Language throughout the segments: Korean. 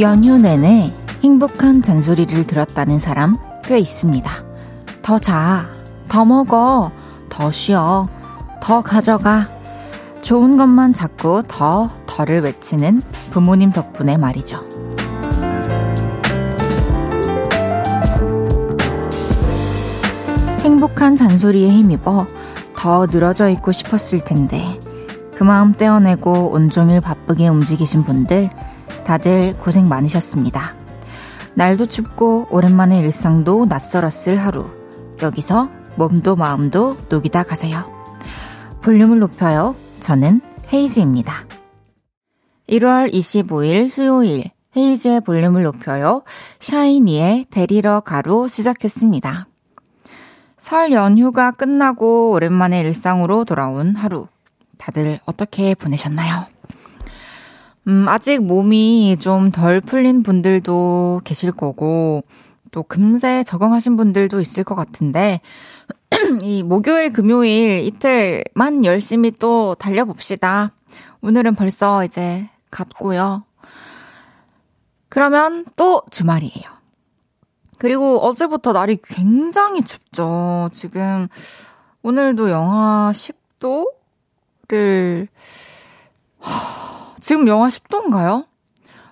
연휴 내내 행복한 잔소리를 들었다는 사람 꽤 있습니다. 더 자, 더 먹어, 더 쉬어, 더 가져가. 좋은 것만 자꾸 더, 덜을 외치는 부모님 덕분에 말이죠. 행복한 잔소리에 힘입어 더 늘어져 있고 싶었을 텐데 그 마음 떼어내고 온종일 바쁘게 움직이신 분들 다들 고생 많으셨습니다. 날도 춥고 오랜만에 일상도 낯설었을 하루. 여기서 몸도 마음도 녹이다 가세요. 볼륨을 높여요. 저는 헤이즈입니다. 1월 25일 수요일 헤이즈의 볼륨을 높여요. 샤이니의 데리러 가로 시작했습니다. 설 연휴가 끝나고 오랜만에 일상으로 돌아온 하루. 다들 어떻게 보내셨나요? 음, 아직 몸이 좀 덜 풀린 분들도 계실 거고, 또 금세 적응하신 분들도 있을 것 같은데, 이 목요일, 금요일 이틀만 열심히 또 달려봅시다. 오늘은 벌써 이제 갔고요. 그러면 또 주말이에요. 그리고 어제부터 날이 굉장히 춥죠. 지금 오늘도 영하 10도를 지금 영하 10도인가요?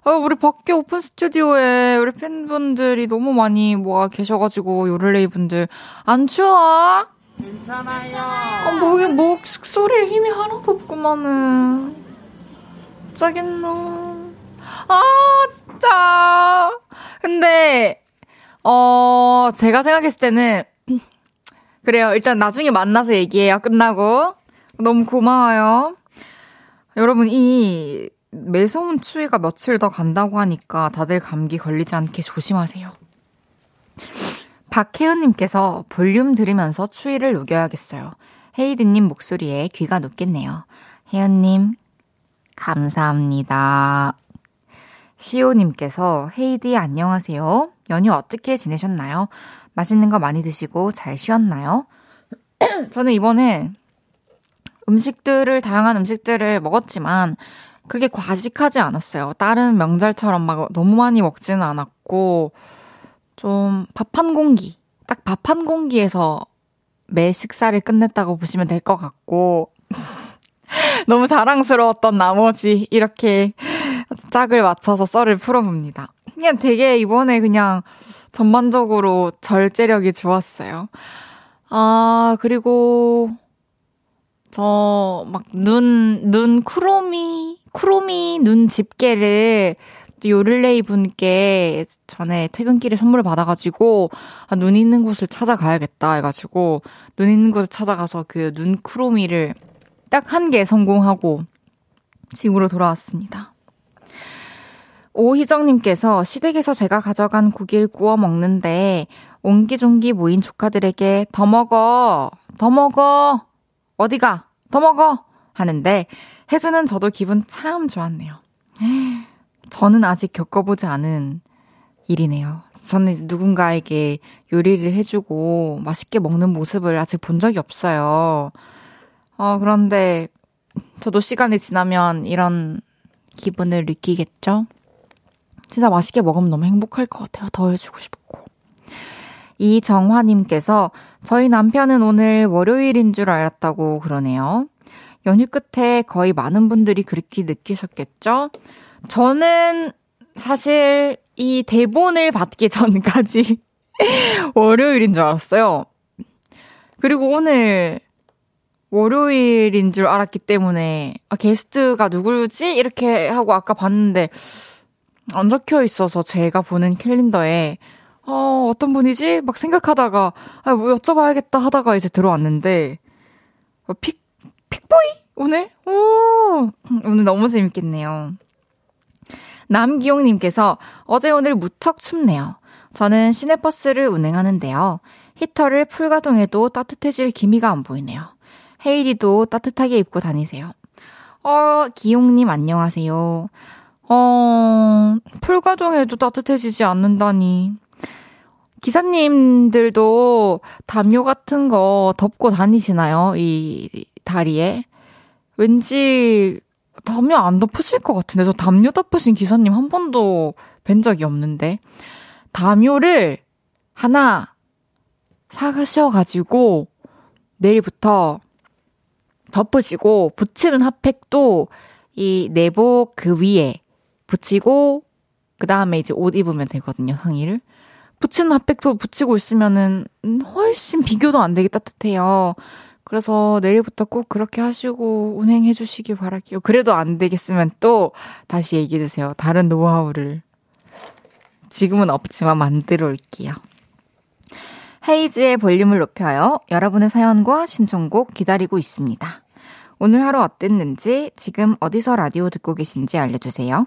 아, 우리 밖에 오픈 스튜디오에 우리 팬분들이 너무 많이 모아 계셔가지고 요를레이 분들 안 추워? 괜찮아요. 아, 목에 목 소리에 힘이 하나도 없구만은. 짜겠노. 아 진짜. 근데 어, 제가 생각했을 때는, 그래요. 일단 나중에 만나서 얘기해요. 끝나고. 너무 고마워요. 여러분, 이 매서운 추위가 며칠 더 간다고 하니까 다들 감기 걸리지 않게 조심하세요. 박혜은님께서 볼륨 들으면서 추위를 녹여야겠어요. 헤이드님 목소리에 귀가 녹겠네요. 혜은님, 감사합니다. 시오님께서 헤이디 안녕하세요. 연휴 어떻게 지내셨나요? 맛있는 거 많이 드시고 잘 쉬었나요? 저는 이번에 음식들을, 다양한 음식들을 먹었지만, 그렇게 과식하지 않았어요. 다른 명절처럼 막 너무 많이 먹지는 않았고, 좀 밥 한 공기, 딱 밥 한 공기에서 매 식사를 끝냈다고 보시면 될 것 같고, 너무 자랑스러웠던 나머지 이렇게 짝을 맞춰서 썰을 풀어봅니다. 그냥 되게 이번에 그냥 전반적으로 절제력이 좋았어요. 아, 그리고 저 막 눈, 눈 쿠로미, 쿠로미 눈 집게를 요를레이 분께 전에 퇴근길에 선물을 받아가지고, 아, 눈 있는 곳을 찾아가야겠다 해가지고, 눈 있는 곳을 찾아가서 그눈 쿠로미를 딱 한 개 성공하고 집으로 돌아왔습니다. 오희정님께서 시댁에서 제가 가져간 고기를 구워 먹는데 옹기종기 모인 조카들에게 더 먹어, 더 먹어, 어디가, 더 먹어 하는데 해주는 저도 기분 참 좋았네요. 저는 아직 겪어보지 않은 일이네요. 저는 누군가에게 요리를 해주고 맛있게 먹는 모습을 아직 본 적이 없어요. 어, 그런데 저도 시간이 지나면 이런 기분을 느끼겠죠? 진짜 맛있게 먹으면 너무 행복할 것 같아요. 더 해주고 싶고. 이정화님께서 저희 남편은 오늘 월요일인 줄 알았다고 그러네요. 연휴 끝에 거의 많은 분들이 그렇게 느끼셨겠죠? 저는 사실 이 대본을 받기 전까지 월요일인 줄 알았어요. 그리고 오늘 월요일인 줄 알았기 때문에 아, 게스트가 누구지? 이렇게 하고 아까 봤는데 안 적혀 있어서 제가 보는 캘린더에 어, 어떤 분이지? 막 생각하다가 아, 뭐 여쭤봐야겠다 하다가 이제 들어왔는데 어, 픽 픽보이 오늘? 오, 오늘 너무 재밌겠네요. 남기용님께서 어제 오늘 무척 춥네요. 저는 시내버스를 운행하는데요. 히터를 풀가동해도 따뜻해질 기미가 안 보이네요. 헤이리도 따뜻하게 입고 다니세요. 어, 기용님 안녕하세요. 어, 풀가동해도 따뜻해지지 않는다니. 기사님들도 담요 같은 거 덮고 다니시나요? 이 다리에? 왠지 담요 안 덮으실 것 같은데. 저 담요 덮으신 기사님 한 번도 뵌 적이 없는데. 담요를 하나 사가셔가지고 내일부터 덮으시고 붙이는 핫팩도 이 내복 그 위에 붙이고 그 다음에 이제 옷 입으면 되거든요, 상의를. 붙이는 핫팩도 붙이고 있으면은 훨씬 비교도 안 되게 따뜻해요. 그래서 내일부터 꼭 그렇게 하시고 운행해 주시길 바랄게요. 그래도 안 되겠으면 또 다시 얘기해 주세요. 다른 노하우를. 지금은 없지만 만들어 올게요. 헤이즈의 볼륨을 높여요. 여러분의 사연과 신청곡 기다리고 있습니다. 오늘 하루 어땠는지, 지금 어디서 라디오 듣고 계신지 알려주세요.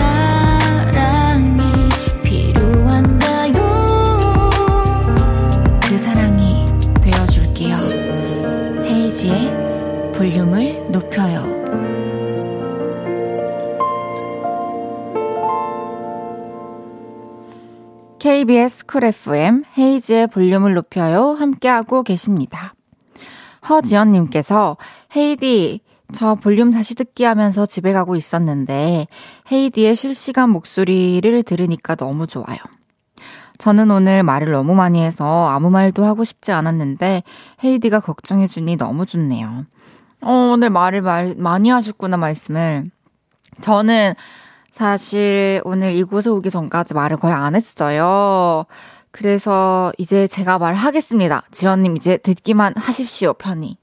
볼륨을 높여요. KBS 쿨 FM 헤이즈의 볼륨을 높여요. 함께하고 계십니다. 허지연님께서 헤이디, 저 볼륨 다시 듣기 하면서 집에 가고 있었는데 헤이디의 실시간 목소리를 들으니까 너무 좋아요. 저는 오늘 말을 너무 많이 해서 아무 말도 하고 싶지 않았는데 헤이디가 걱정해주니 너무 좋네요. 어, 오늘 말을 말, 많이 하셨구나, 말씀을. 저는 사실 오늘 이곳에 오기 전까지 말을 거의 안 했어요. 그래서 이제 제가 말하겠습니다. 지연님 이제 듣기만 하십시오, 편히.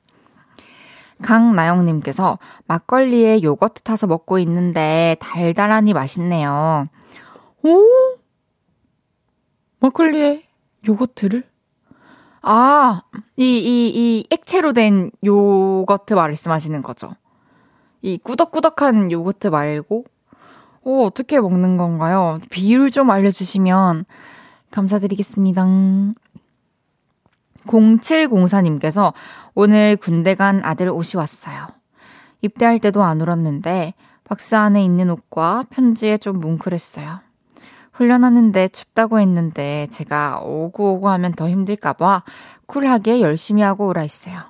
강나영님께서 막걸리에 요거트 타서 먹고 있는데 달달하니 맛있네요. 오, 머클리의 요거트를? 아, 이, 이, 이 액체로 된 요거트 말씀하시는 거죠. 이 꾸덕꾸덕한 요거트 말고, 오, 어떻게 먹는 건가요? 비율 좀 알려주시면 감사드리겠습니다. 0704님께서 오늘 군대 간 아들 옷이 왔어요. 입대할 때도 안 울었는데 박스 안에 있는 옷과 편지에 좀 뭉클했어요. 훈련하는데 춥다고 했는데 제가 오구오구 하면 더 힘들까봐 쿨하게 열심히 하고 오라 했어요.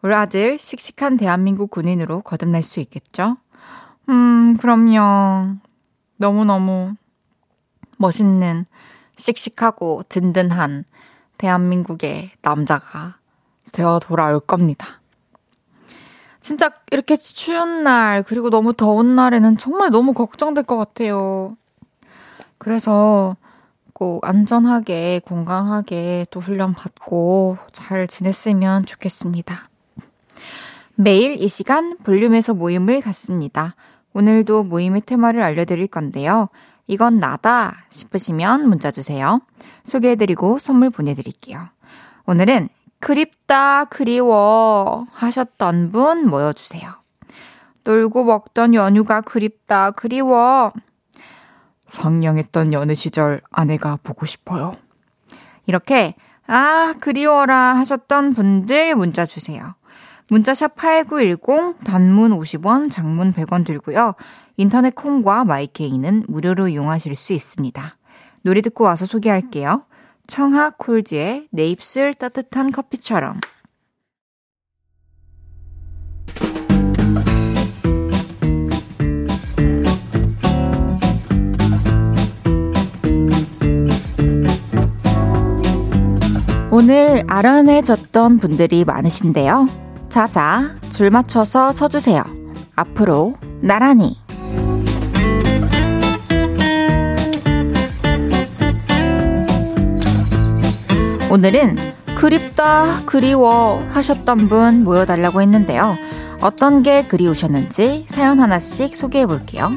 우리 아들 씩씩한 대한민국 군인으로 거듭날 수 있겠죠? 음, 그럼요. 너무너무 멋있는, 씩씩하고 든든한 대한민국의 남자가 되어 돌아올 겁니다. 진짜 이렇게 추운 날, 그리고 너무 더운 날에는 정말 너무 걱정될 것 같아요. 그래서 꼭 안전하게, 건강하게 또 훈련 받고 잘 지냈으면 좋겠습니다. 매일 이 시간 볼륨에서 모임을 갖습니다. 오늘도 모임의 테마를 알려드릴 건데요. 이건 나다 싶으시면 문자 주세요. 소개해드리고 선물 보내드릴게요. 오늘은 그립다, 그리워 하셨던 분 모여주세요. 놀고 먹던 연휴가 그립다, 그리워 상냥했던 여느 시절 아내가 보고 싶어요. 이렇게 아 그리워라 하셨던 분들 문자 주세요. 문자샵 8910 단문 50원 장문 100원 들고요. 인터넷 콩과 마이케이는 무료로 이용하실 수 있습니다. 노래 듣고 와서 소개할게요. 청하 콜즈의 내 입술 따뜻한 커피처럼 오늘 아련해졌던 분들이 많으신데요. 자자, 줄 맞춰서 서주세요. 앞으로 나란히. 오늘은 그립다, 그리워 하셨던 분 모여달라고 했는데요. 어떤 게 그리우셨는지 사연 하나씩 소개해 볼게요.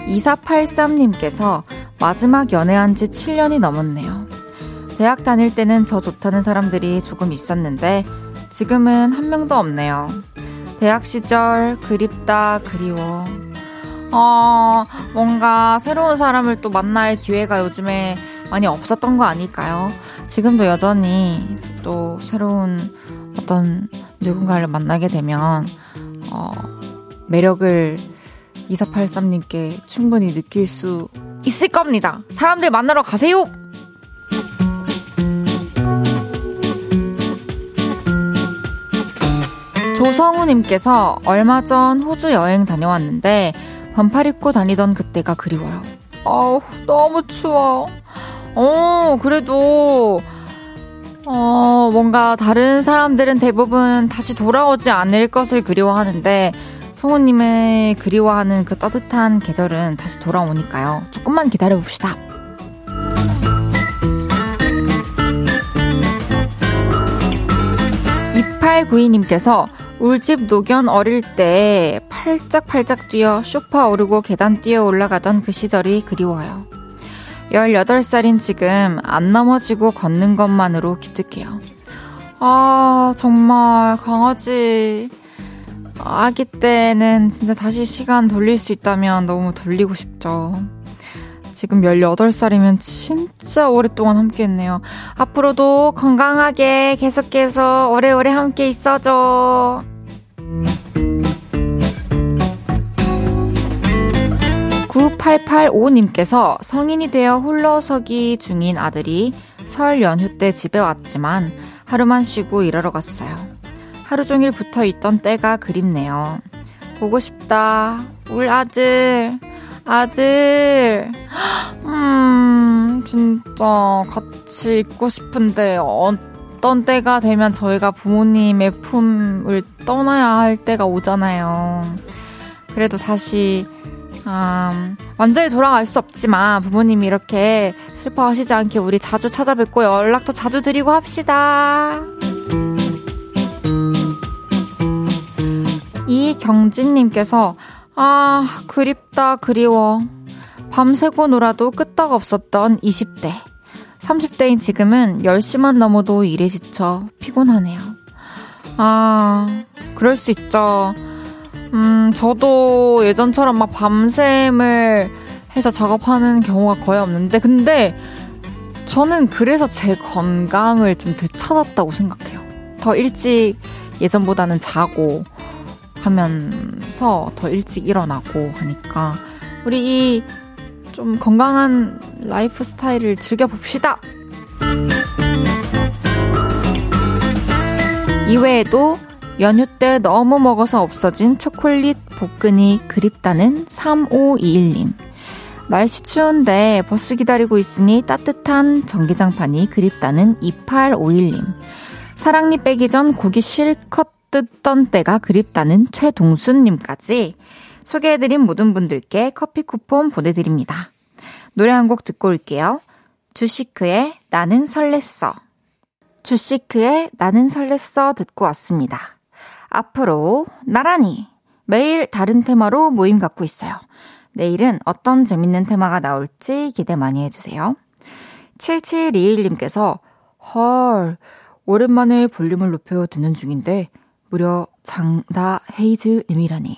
2483님께서 마지막 연애한 지 7년이 넘었네요. 대학 다닐 때는 저 좋다는 사람들이 조금 있었는데 지금은 한 명도 없네요. 대학 시절 그립다 그리워. 어, 뭔가 새로운 사람을 또 만날 기회가 요즘에 많이 없었던 거 아닐까요? 지금도 여전히 또 새로운 어떤 누군가를 만나게 되면, 어, 매력을 2483님께 충분히 느낄 수 있을 겁니다. 사람들 만나러 가세요! 조성우님께서 얼마 전 호주 여행 다녀왔는데 반팔 입고 다니던 그때가 그리워요. 어우, 너무 추워. 어, 그래도, 어, 뭔가 다른 사람들은 대부분 다시 돌아오지 않을 것을 그리워하는데, 성우님의 그리워하는 그 따뜻한 계절은 다시 돌아오니까요. 조금만 기다려봅시다. 2892님께서 울집 노견 어릴 때 팔짝팔짝 뛰어 쇼파 오르고 계단 뛰어 올라가던 그 시절이 그리워요. 18살인 지금 안 넘어지고 걷는 것만으로 기특해요. 아, 정말 강아지 아기 때는 진짜 다시 시간 돌릴 수 있다면 너무 돌리고 싶죠. 지금 18살이면 진짜 오랫동안 함께 했네요. 앞으로도 건강하게 계속해서 오래오래 함께 있어줘. 9885님께서 성인이 되어 홀로서기 중인 아들이 설 연휴 때 집에 왔지만 하루만 쉬고 일하러 갔어요. 하루 종일 붙어 있던 때가 그립네요. 보고 싶다. 울 아들. 아들. 음, 진짜 같이 있고 싶은데 어떤 때가 되면 저희가 부모님의 품을 떠나야 할 때가 오잖아요. 그래도 다시 음, 완전히 돌아갈 수 없지만 부모님이 이렇게 슬퍼하시지 않게 우리 자주 찾아뵙고 연락도 자주 드리고 합시다. 이경진님께서 아 그립다 그리워 밤새고 놀아도 끄떡 없었던 20대 30대인 지금은 10시만 넘어도 일에 지쳐 피곤하네요. 아 그럴 수 있죠. 음, 저도 예전처럼 막 밤샘을 해서 작업하는 경우가 거의 없는데, 근데 저는 그래서 제 건강을 좀 되찾았다고 생각해요. 더 일찍 예전보다는 자고 하면서 더 일찍 일어나고 하니까, 우리 이 좀 건강한 라이프 스타일을 즐겨봅시다! 이외에도 연휴 때 너무 먹어서 없어진 초콜릿 복근이 그립다는 3521님. 날씨 추운데 버스 기다리고 있으니 따뜻한 전기장판이 그립다는 2851님. 사랑니 빼기 전 고기 실컷 뜯던 때가 그립다는 최동순님까지 소개해드린 모든 분들께 커피 쿠폰 보내드립니다. 노래 한 곡 듣고 올게요. 주시크의 나는 설렜어. 주시크의 나는 설렜어 듣고 왔습니다. 앞으로 나란히 매일 다른 테마로 모임 갖고 있어요. 내일은 어떤 재밌는 테마가 나올지 기대 많이 해주세요. 7721님께서 헐 오랜만에 볼륨을 높여 듣는 중인데 무려 장다 헤이즈님이라니.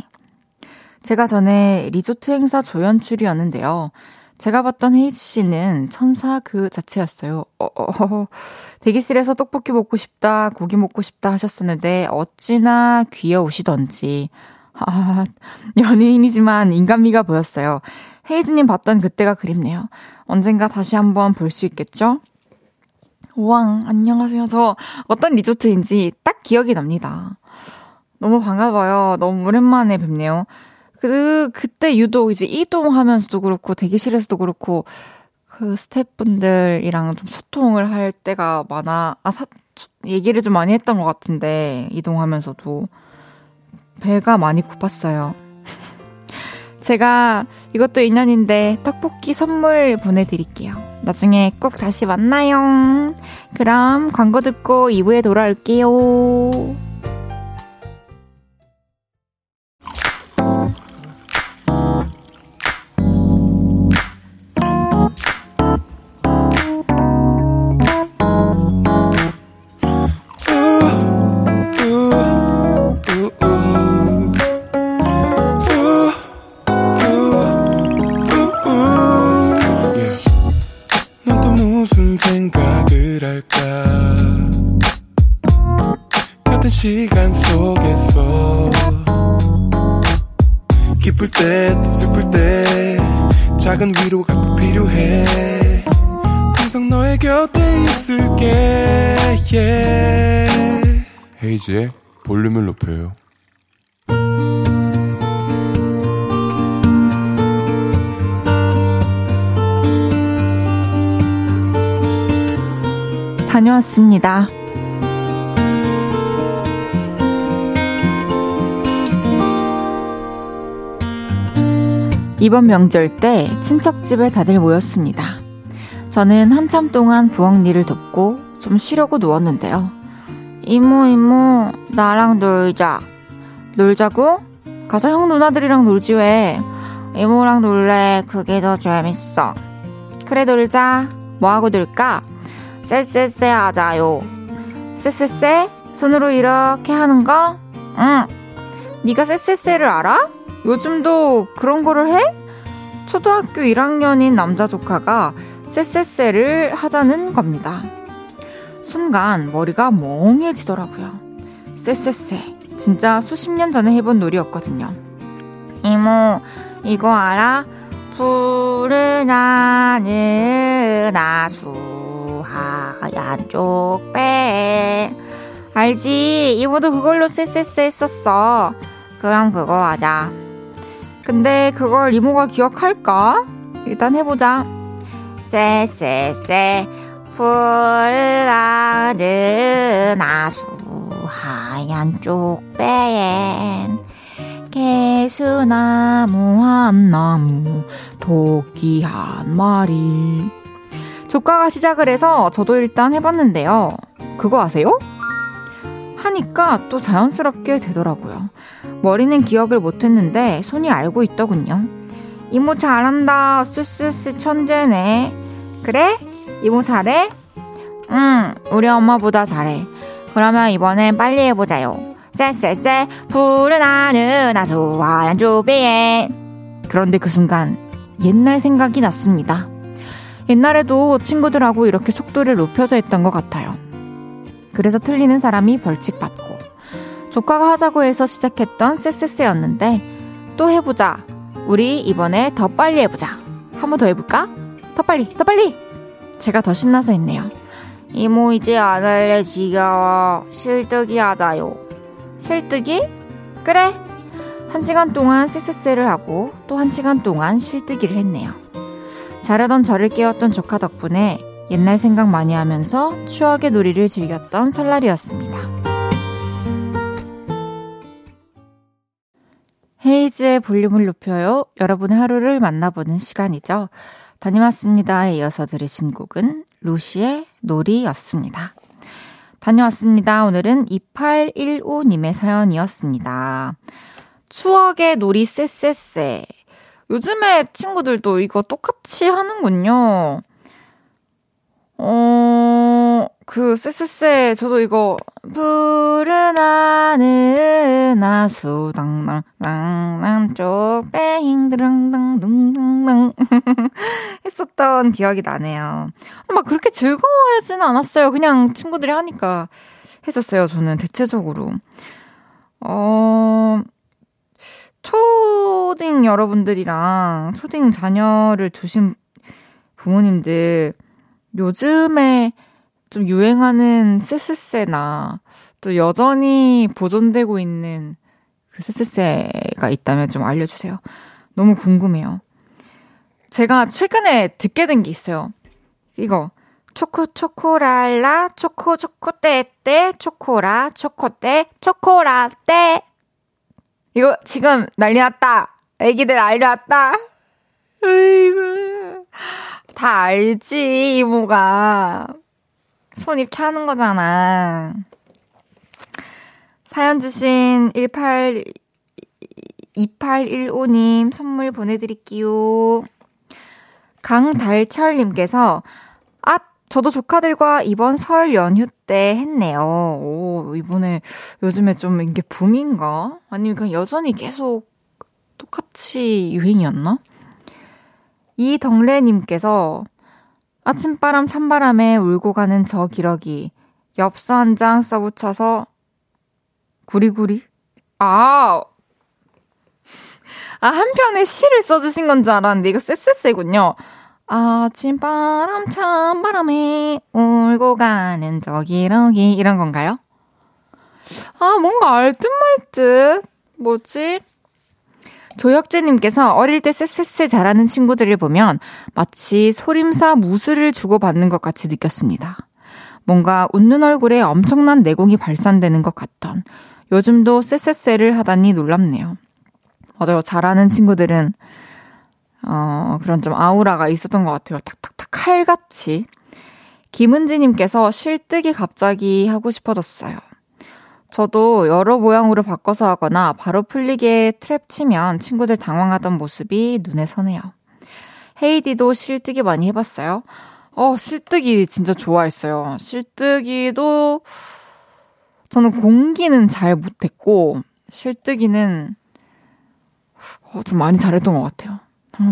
제가 전에 리조트 행사 조연출이었는데요. 제가 봤던 헤이즈 씨는 천사 그 자체였어요. 어, 어, 어, 대기실에서 떡볶이 먹고 싶다, 고기 먹고 싶다 하셨었는데 어찌나 귀여우시던지. 아, 연예인이지만 인간미가 보였어요. 헤이즈님 봤던 그때가 그립네요. 언젠가 다시 한번 볼 수 있겠죠? 우왕, 안녕하세요. 저 어떤 리조트인지 딱 기억이 납니다. 너무 반가워요. 너무 오랜만에 뵙네요. 그, 그때 유독 이제 이동하면서도 그렇고, 대기실에서도 그렇고, 그 스태프분들이랑 좀 소통을 할 때가 많아, 아, 사, 얘기를 좀 많이 했던 것 같은데, 이동하면서도. 배가 많이 고팠어요. 제가 이것도 인연인데 떡볶이 선물 보내드릴게요. 나중에 꼭 다시 만나요. 그럼 광고 듣고 2부에 돌아올게요. Yeah. 헤이지의 볼륨을 높여요 다녀왔습니다. 이번 명절 때 친척집에 다들 모였습니다. 저는 한참 동안 부엌 일을 돕고 좀 쉬려고 누웠는데요. 이모, 이모, 나랑 놀자. 놀자고? 가서 형 누나들이랑 놀지 왜? 이모랑 놀래. 그게 더 재밌어. 그래, 놀자. 뭐하고 놀까? 쎄쎄쎄 하자요. 쎄쎄쎄? 손으로 이렇게 하는 거? 응. 네가 쎄쎄쎄를 알아? 요즘도 그런 거를 해? 초등학교 1학년인 남자 조카가 쎄쎄쎄를 하자는 겁니다. 순간 머리가 멍해지더라고요. 쎄쎄쎄. 진짜 수십 년 전에 해본 놀이였거든요. 이모, 이거 알아? 하늘 나수 하얀 쪽배 알지? 이모도 그걸로 쎄쎄쎄 했었어. 그럼 그거 하자. 근데 그걸 이모가 기억할까? 일단 해보자. 쎄쎄쎄 푸르라는 아수 하얀 쪽배엔 개수나무 한 나무 토끼 한 마리 조카가 시작을 해서 저도 일단 해봤는데요. 그거 아세요? 하니까 또 자연스럽게 되더라고요. 머리는 기억을 못했는데 손이 알고 있더군요. 이모 잘한다. 쓰쓰쓰 천재네. 그래? 이모 잘해? 응, 우리 엄마보다 잘해. 그러면 이번엔 빨리 해보자요. 쎄쎄쎄 푸른 하늘 나수 하얀 조비에 그런데 그 순간 옛날 생각이 났습니다. 옛날에도 친구들하고 이렇게 속도를 높여서 했던 것 같아요. 그래서 틀리는 사람이 벌칙 받고 조카가 하자고 해서 시작했던 쎄쎄쎄였는데 또 해보자. 우리 이번에 더 빨리 해보자. 한 번 더 해볼까? 더 빨리, 더 빨리! 제가 더 신나서 했네요. 이모 이제 안 할래 지겨워. 실뜨기 하자요. 실뜨기? 그래. 한 시간 동안 쎄쎄쎄를 하고 또 한 시간 동안 실뜨기를 했네요. 잘하던 저를 깨웠던 조카 덕분에 옛날 생각 많이 하면서 추억의 놀이를 즐겼던 설날이었습니다. 헤이즈의 볼륨을 높여요. 여러분의 하루를 만나보는 시간이죠. 다녀왔습니다에 이어서 들으신 곡은 루시의 놀이였습니다. 다녀왔습니다. 오늘은 2815님의 사연이었습니다. 추억의 놀이 쎄쎄쎄. 요즘에 친구들도 이거 똑같이 하는군요. 어, 그, 쎄쎄쎄, 저도 이거, 하늘, 나수, 당 당, 당당, 쪽뱅, 드랑 당, 둥둥당. 했었던 기억이 나네요. 막 그렇게 즐거워하지는 않았어요. 그냥 친구들이 하니까 했었어요. 저는 대체적으로. 어, 초딩 여러분들이랑 초딩 자녀를 두신 부모님들, 요즘에 좀 유행하는 쎄쎄쎄나 또 여전히 보존되고 있는 그 쎄쎄쎄가 있다면 좀 알려주세요. 너무 궁금해요. 제가 최근에 듣게 된 게 있어요. 이거. 초코 초코랄라 초코 초코떼떼 초코라 초코떼 초코라떼 이거 지금 난리 났다. 애기들 알려왔다. 으이구. 다 알지, 이모가. 손 이렇게 하는 거잖아. 사연 주신 18, 2815님 선물 보내드릴게요. 강달철님께서, 아, 저도 조카들과 이번 설 연휴 때 했네요. 오, 이번에 요즘에 좀 이게 붐인가? 아니면 그냥 여전히 계속 똑같이 유행이었나? 이덕래님께서 아침바람 찬바람에 울고 가는 저 기러기 엽서 한 장 써붙여서 구리구리 아 아, 한편에 시를 써주신 건 줄 알았는데, 이거 쎄쎄쎄군요. 아침바람 찬바람에 울고 가는 저기러기 이런 건가요? 아 뭔가 알듯 말듯 뭐지? 조혁재님께서 어릴 때 쎄쎄쎄 잘하는 친구들을 보면 마치 소림사 무술을 주고받는 것 같이 느꼈습니다. 뭔가 웃는 얼굴에 엄청난 내공이 발산되는 것 같던 요즘도 쎄쎄쎄를 하다니 놀랍네요. 맞아요. 잘하는 친구들은 어, 그런 좀 아우라가 있었던 것 같아요. 탁탁탁 칼같이. 김은지님께서 실뜨기 갑자기 하고 싶어졌어요. 저도 여러 모양으로 바꿔서 하거나 바로 풀리게 트랩 치면 친구들 당황하던 모습이 눈에 선해요. 헤이디도 실뜨기 많이 해봤어요? 어, 실뜨기 진짜 좋아했어요. 실뜨기도 저는 공기는 잘 못했고, 실뜨기는 어, 좀 많이 잘했던 것 같아요.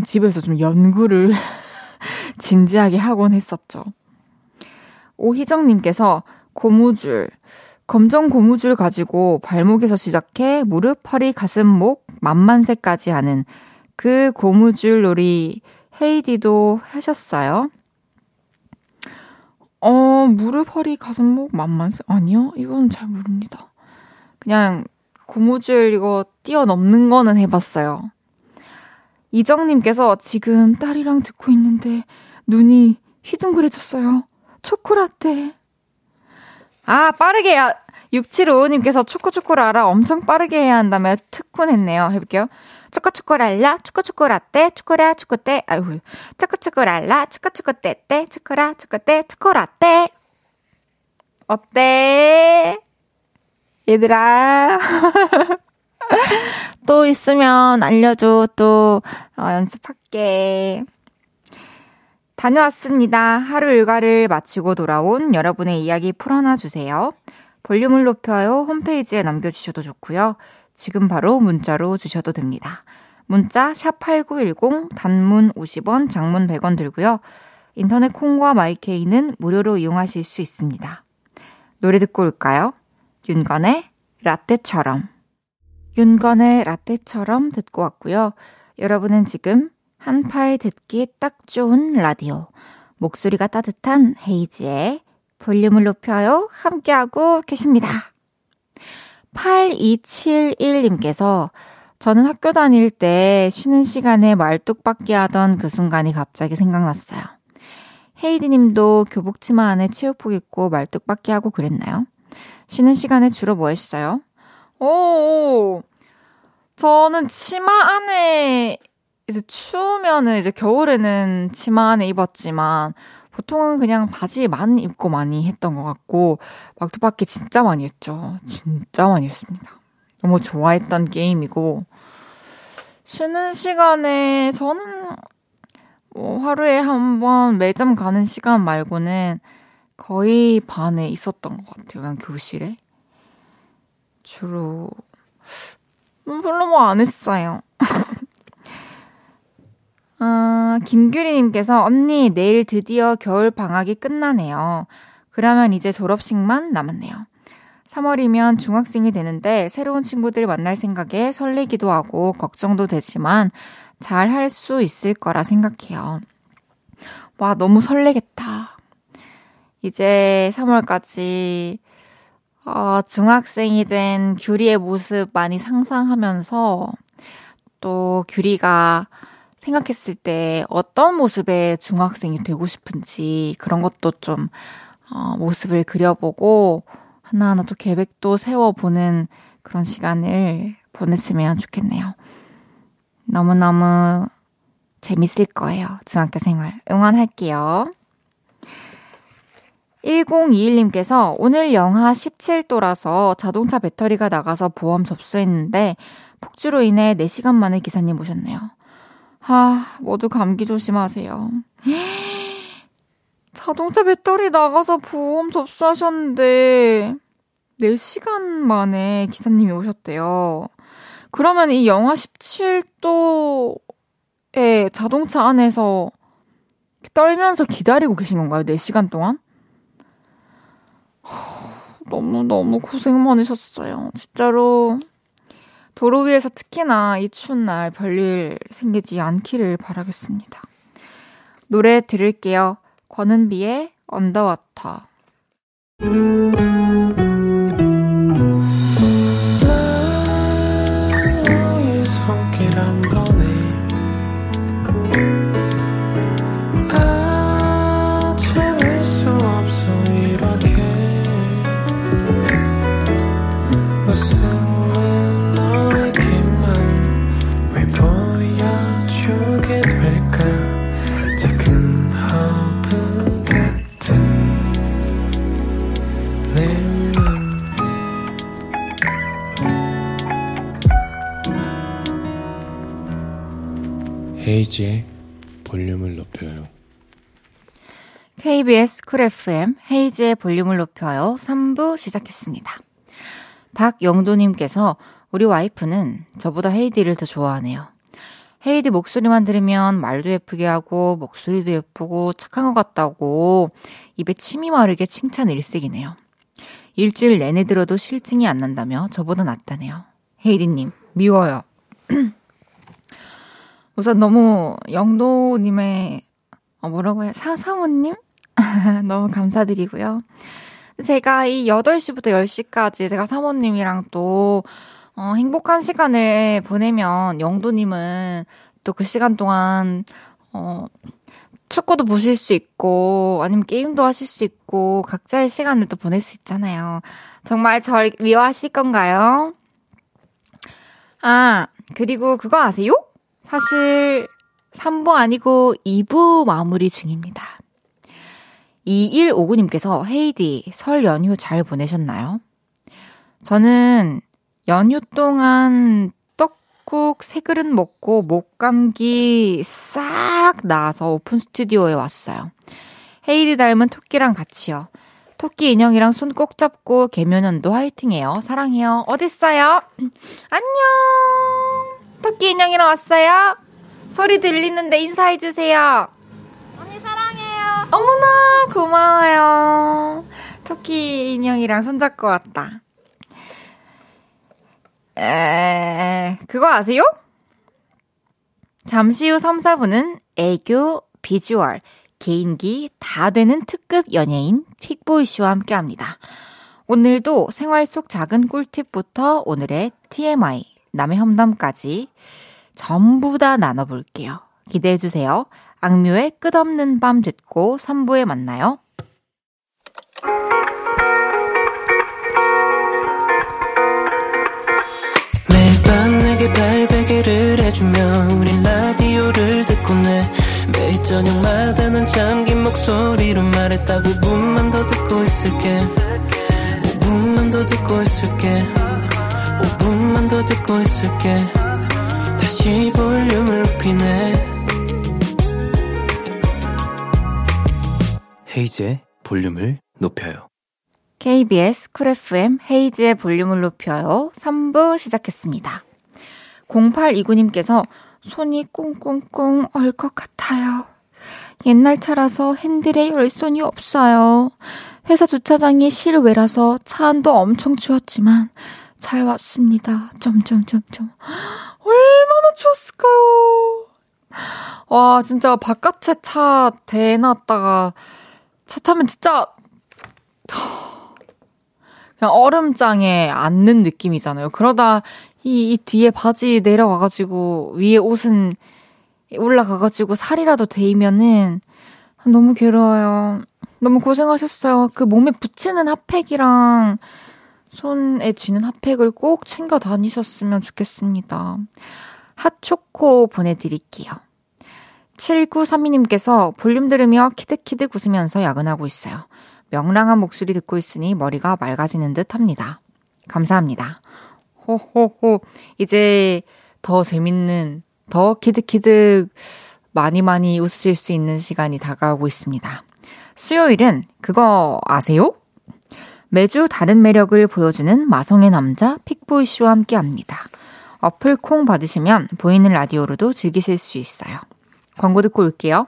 집에서 좀 연구를 진지하게 하곤 했었죠. 오희정님께서 고무줄, 검정 고무줄 가지고 발목에서 시작해 무릎, 허리, 가슴, 목, 만만세까지 하는 그 고무줄 놀이 헤이디도 하셨어요? 어, 무릎, 허리, 가슴, 목, 만만세? 아니요? 이건 잘 모릅니다. 그냥 고무줄 이거 뛰어넘는 거는 해봤어요. 이정님께서 지금 딸이랑 듣고 있는데 눈이 휘둥그레졌어요. 초코라떼. 아, 빠르게 해야. 6755님께서 초코초코라라 엄청 빠르게 해야 한다며 특훈했네요. 해볼게요. 초코초코랄라, 초코초코라떼, 초코라, 초코떼, 아유, 초코초코랄라, 초코초코떼떼, 초코라, 초코떼, 초코라떼. 어때? 얘들아. 또 있으면 알려줘. 또 어, 연습할게. 다녀왔습니다. 하루 일과를 마치고 돌아온 여러분의 이야기 풀어놔 주세요. 볼륨을 높여요. 홈페이지에 남겨주셔도 좋고요. 지금 바로 문자로 주셔도 됩니다. 문자 샵8910 단문 50원, 장문 100원 들고요. 인터넷 콩과 마이케이는 무료로 이용하실 수 있습니다. 노래 듣고 올까요? 윤건의 라떼처럼 윤건의 라떼처럼 듣고 왔고요. 여러분은 지금 한파에 듣기 딱 좋은 라디오 목소리가 따뜻한 헤이지의 볼륨을 높여요 함께하고 계십니다. 8271님께서 저는 학교 다닐 때 쉬는 시간에 말뚝박기 하던 그 순간이 갑자기 생각났어요. 헤이디 님도 교복 치마 안에 체육복 입고 말뚝박기 하고 그랬나요? 쉬는 시간에 주로 뭐 했어요? 오, 저는 치마 안에 이제 추우면은 이제 겨울에는 치마 안에 입었지만 보통은 그냥 바지만 입고 많이 했던 것 같고 막두바퀴 진짜 많이 했죠. 진짜 많이 했습니다. 너무 좋아했던 게임이고 쉬는 시간에 저는 뭐 하루에 한 번 매점 가는 시간 말고는 거의 반에 있었던 것 같아요. 그냥 교실에. 주로 음, 별로 뭐 안 했어요. 아, 김규리님께서 언니 내일 드디어 겨울 방학이 끝나네요. 그러면 이제 졸업식만 남았네요. 3월이면 중학생이 되는데 새로운 친구들 만날 생각에 설레기도 하고 걱정도 되지만 잘 할 수 있을 거라 생각해요. 와, 너무 설레겠다. 이제 3월까지 어, 중학생이 된 규리의 모습 많이 상상하면서 또 규리가 생각했을 때 어떤 모습의 중학생이 되고 싶은지 그런 것도 좀 어, 모습을 그려보고 하나하나 또 계획도 세워보는 그런 시간을 보냈으면 좋겠네요. 너무너무 재밌을 거예요. 중학교 생활. 응원할게요. 1021님께서 오늘 영하 17도라서 자동차 배터리가 나가서 보험 접수했는데 폭주로 인해 4시간 만에 기사님 오셨네요. 아, 모두 감기 조심하세요. 자동차 배터리 나가서 보험 접수하셨는데 4시간 만에 기사님이 오셨대요. 그러면 이 영하 17도에 자동차 안에서 떨면서 기다리고 계신 건가요? 4시간 동안? 너무너무 고생 많으셨어요. 진짜로 도로 위에서 특히나 이 추운 날 별일 생기지 않기를 바라겠습니다. 노래 들을게요. 권은비의 언더워터. 헤이즈의 볼륨을 높여요. KBS 쿨 FM 헤이즈의 볼륨을 높여요. 3부 시작했습니다. 박영도님께서 우리 와이프는 저보다 헤이디를 더 좋아하네요. 헤이디 목소리만 들으면 말도 예쁘게 하고 목소리도 예쁘고 착한 것 같다고 입에 침이 마르게 칭찬 일색이네요. 일주일 내내 들어도 싫증이 안 난다며 저보다 낫다네요. 헤이디님 미워요. 우선 너무 영도님의 어, 뭐라고 해 사사모님 너무 감사드리고요. 제가 이 8시부터 10시까지 제가 사모님이랑 또 어, 행복한 시간을 보내면 영도님은 또 그 시간 동안 어, 축구도 보실 수 있고 아니면 게임도 하실 수 있고 각자의 시간을 또 보낼 수 있잖아요. 정말 절 미워하실 건가요? 아, 그리고 그거 아세요? 사실 3부 아니고 2부 마무리 중입니다. 2159님께서 헤이디 설 연휴 잘 보내셨나요? 저는 연휴 동안 떡국 세 그릇 먹고 목 감기 싹 나아서 오픈 스튜디오에 왔어요. 헤이디 닮은 토끼랑 같이요. 토끼 인형이랑 손 꼭 잡고 개면연도 화이팅해요. 사랑해요. 어딨어요? 안녕! 토끼 인형이랑 왔어요? 소리 들리는데 인사해주세요. 언니 사랑해요. 어머나, 고마워요. 토끼 인형이랑 손잡고 왔다. 에, 그거 아세요? 잠시 후 3, 4분은 애교, 비주얼, 개인기 다 되는 특급 연예인 픽보이 씨와 함께 합니다. 오늘도 생활 속 작은 꿀팁부터 오늘의 TMI, 남의 험담까지 전부 다 나눠볼게요. 기대해주세요. 악뮤의 끝없는 밤 듣고 3부에 만나요. 매일 밤 내게 발베개를 해주며 우린 라디오를 듣고 내 매일 저녁마다 넌 잠긴 목소리로 말했다 5분만 더 듣고 있을게 5분만 더 듣고 있을게 5분만 더 듣고 있을게 다시 볼륨을 높이네 헤이지의 볼륨을 높여요. KBS 쿨 FM 헤이즈의 볼륨을 높여요. 3부 시작했습니다. 0829님께서 손이 꽁꽁꽁 얼 것 같아요. 옛날 차라서 핸들에 열선이 없어요. 회사 주차장이 실외라서 차 안도 엄청 추웠지만 잘 왔습니다. 점점점점. 얼마나 추웠을까요? 와, 진짜 바깥에 차 대놨다가 차 타면 진짜 그냥 얼음장에 앉는 느낌이잖아요. 그러다 이, 이 뒤에 바지 내려와가지고 위에 옷은 올라가가지고 살이라도 데이면은 너무 괴로워요. 너무 고생하셨어요. 그 몸에 붙이는 핫팩이랑 손에 쥐는 핫팩을 꼭 챙겨 다니셨으면 좋겠습니다. 핫초코 보내드릴게요. 7932님께서 볼륨 들으며 키득키득 웃으면서 야근하고 있어요. 명랑한 목소리 듣고 있으니 머리가 맑아지는 듯 합니다. 감사합니다. 호호호. 이제 더 재밌는, 더 키득키득 많이 많이 웃으실 수 있는 시간이 다가오고 있습니다. 수요일은 그거 아세요? 매주 다른 매력을 보여주는 마성의 남자 픽보이 씨와 함께 합니다. 어플 콩 받으시면 보이는 라디오로도 즐기실 수 있어요. 광고 듣고 올게요.